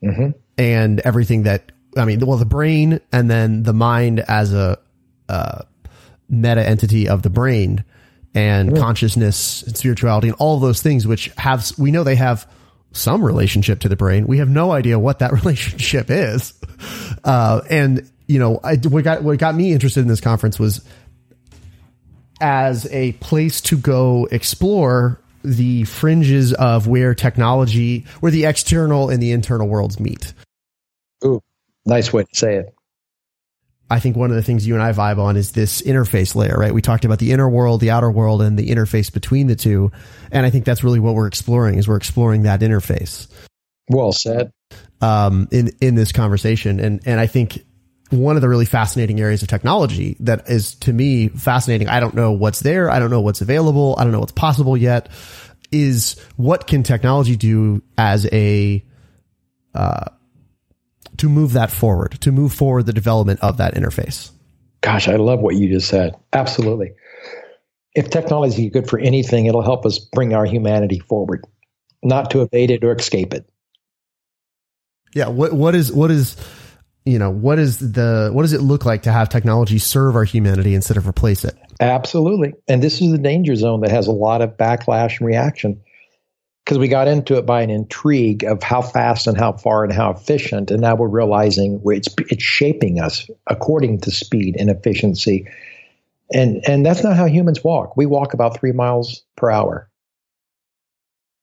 Mm-hmm. and everything that I mean, well, the brain and then the mind as a uh, meta entity of the brain and consciousness and spirituality and all those things, which have we know they have some relationship to the brain. We have no idea what that relationship is. Uh, and you know, I, what got what got me interested in this conference was as a place to go explore the fringes of where technology, where the external and the internal worlds meet. Ooh, nice way to say it. I think one of the things you and I vibe on is this interface layer, right? We talked about the inner world, the outer world, and the interface between the two. And I think that's really what we're exploring is we're exploring that interface Well said. um, in in this conversation. And and I think one of the really fascinating areas of technology that is to me fascinating. I don't know what's there. I don't know what's available. I don't know what's possible yet. Is what can technology do as a uh, to move that forward, to move forward the development of that interface. Gosh, I love what you just said. Absolutely. If technology is good for anything, it'll help us bring our humanity forward, not to evade it or escape it. Yeah. What what is what is you know what is the what does it look like to have technology serve our humanity instead of replace it? Absolutely. And this is the danger zone that has a lot of backlash and reaction because we got into it by an intrigue of how fast and how far and how efficient. And now we're realizing it's, it's shaping us according to speed and efficiency. And, and that's not how humans walk. We walk about three miles per hour,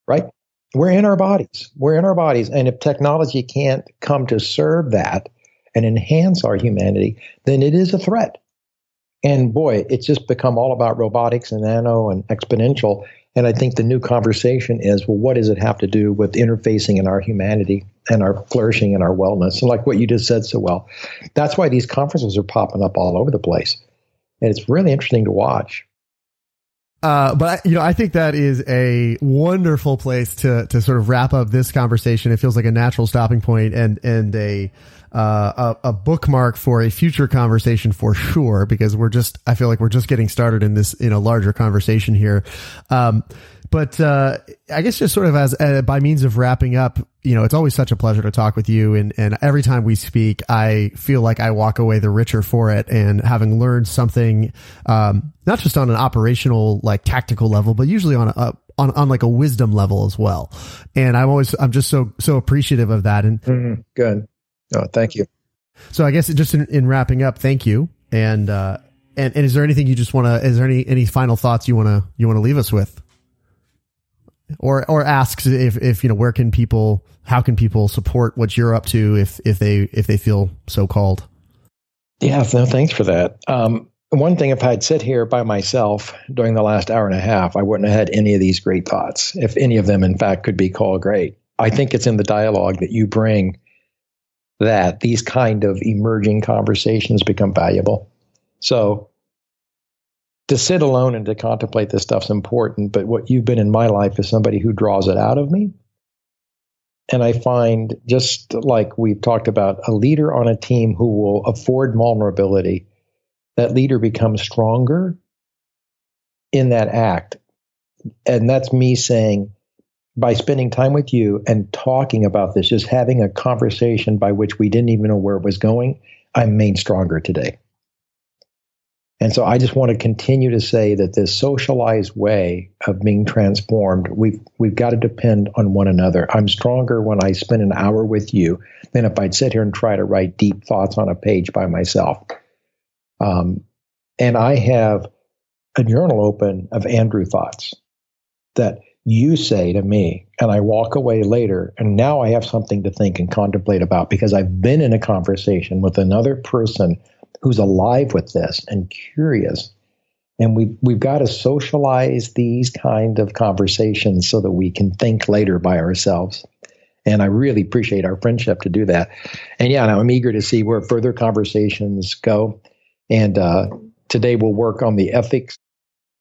right? We're in our bodies. We're in our bodies. And if technology can't come to serve that and enhance our humanity, then it is a threat. And boy, it's just become all about robotics and nano and exponential. And I think the new conversation is well, what does it have to do with interfacing in our humanity and our flourishing and our wellness? And like what you just said so well, that's why these conferences are popping up all over the place. And it's really interesting to watch. Uh, but you know, I think that is a wonderful place to to sort of wrap up this conversation. It feels like a natural stopping point and and a uh, a, a bookmark for a future conversation for sure. Because we're just, I feel like we're just getting started in this in a larger conversation here. Um, but uh, I guess just sort of as uh, by means of wrapping up, you know, it's always such a pleasure to talk with you, and and every time we speak, I feel like I walk away the richer for it, and having learned something, um, not just on an operational like tactical level, but usually on a on, on like a wisdom level as well. And I'm always I'm just so so appreciative of that. And mm-hmm. good, oh, thank you. So I guess just in, in wrapping up, thank you. And uh, and and is there anything you just want to? Is there any any final thoughts you want to you want to leave us with? or or asks if if you know where can people how can people support what you're up to if if they if they feel so called yeah no thanks for that um, one thing if i'd sit here by myself during the last hour and a half i wouldn't have had any of these great thoughts if any of them in fact could be called great i think it's in the dialogue that you bring that these kind of emerging conversations become valuable so to sit alone and to contemplate this stuff's important, but what you've been in my life is somebody who draws it out of me. And I find, just like we've talked about, a leader on a team who will afford vulnerability, that leader becomes stronger in that act. And that's me saying, by spending time with you and talking about this, just having a conversation by which we didn't even know where it was going, I'm made stronger today. And so I just want to continue to say that this socialized way of being transformed, we've we've got to depend on one another. I'm stronger when I spend an hour with you than if I'd sit here and try to write deep thoughts on a page by myself. Um, and I have a journal open of Andrew thoughts that you say to me, and I walk away later, and now I have something to think and contemplate about because I've been in a conversation with another person who's alive with this and curious. And we we've got to socialize these kind of conversations so that we can think later by ourselves. And I really appreciate our friendship to do that. And yeah, I'm eager to see where further conversations go. And uh, today we'll work on the ethics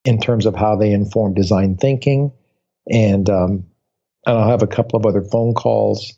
in terms of how they inform design thinking. And, um, and I'll have a couple of other phone calls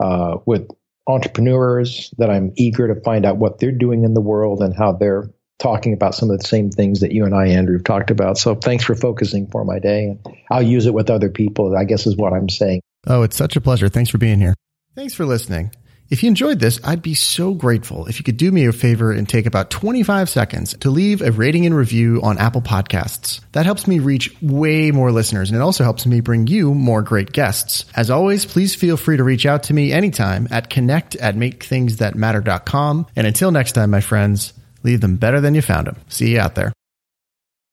uh, with entrepreneurs that I'm eager to find out what they're doing in the world and how they're talking about some of the same things that you and I, Andrew, have talked about. So thanks for focusing for my day. And I'll use it with other people, I guess is what I'm saying. Oh, it's such a pleasure. Thanks for being here. Thanks for listening. If you enjoyed this, I'd be so grateful if you could do me a favor and take about 25 seconds to leave a rating and review on Apple Podcasts. That helps me reach way more listeners and it also helps me bring you more great guests. As always, please feel free to reach out to me anytime at connect at makethingsthatmatter.com. And until next time, my friends, leave them better than you found them. See you out there.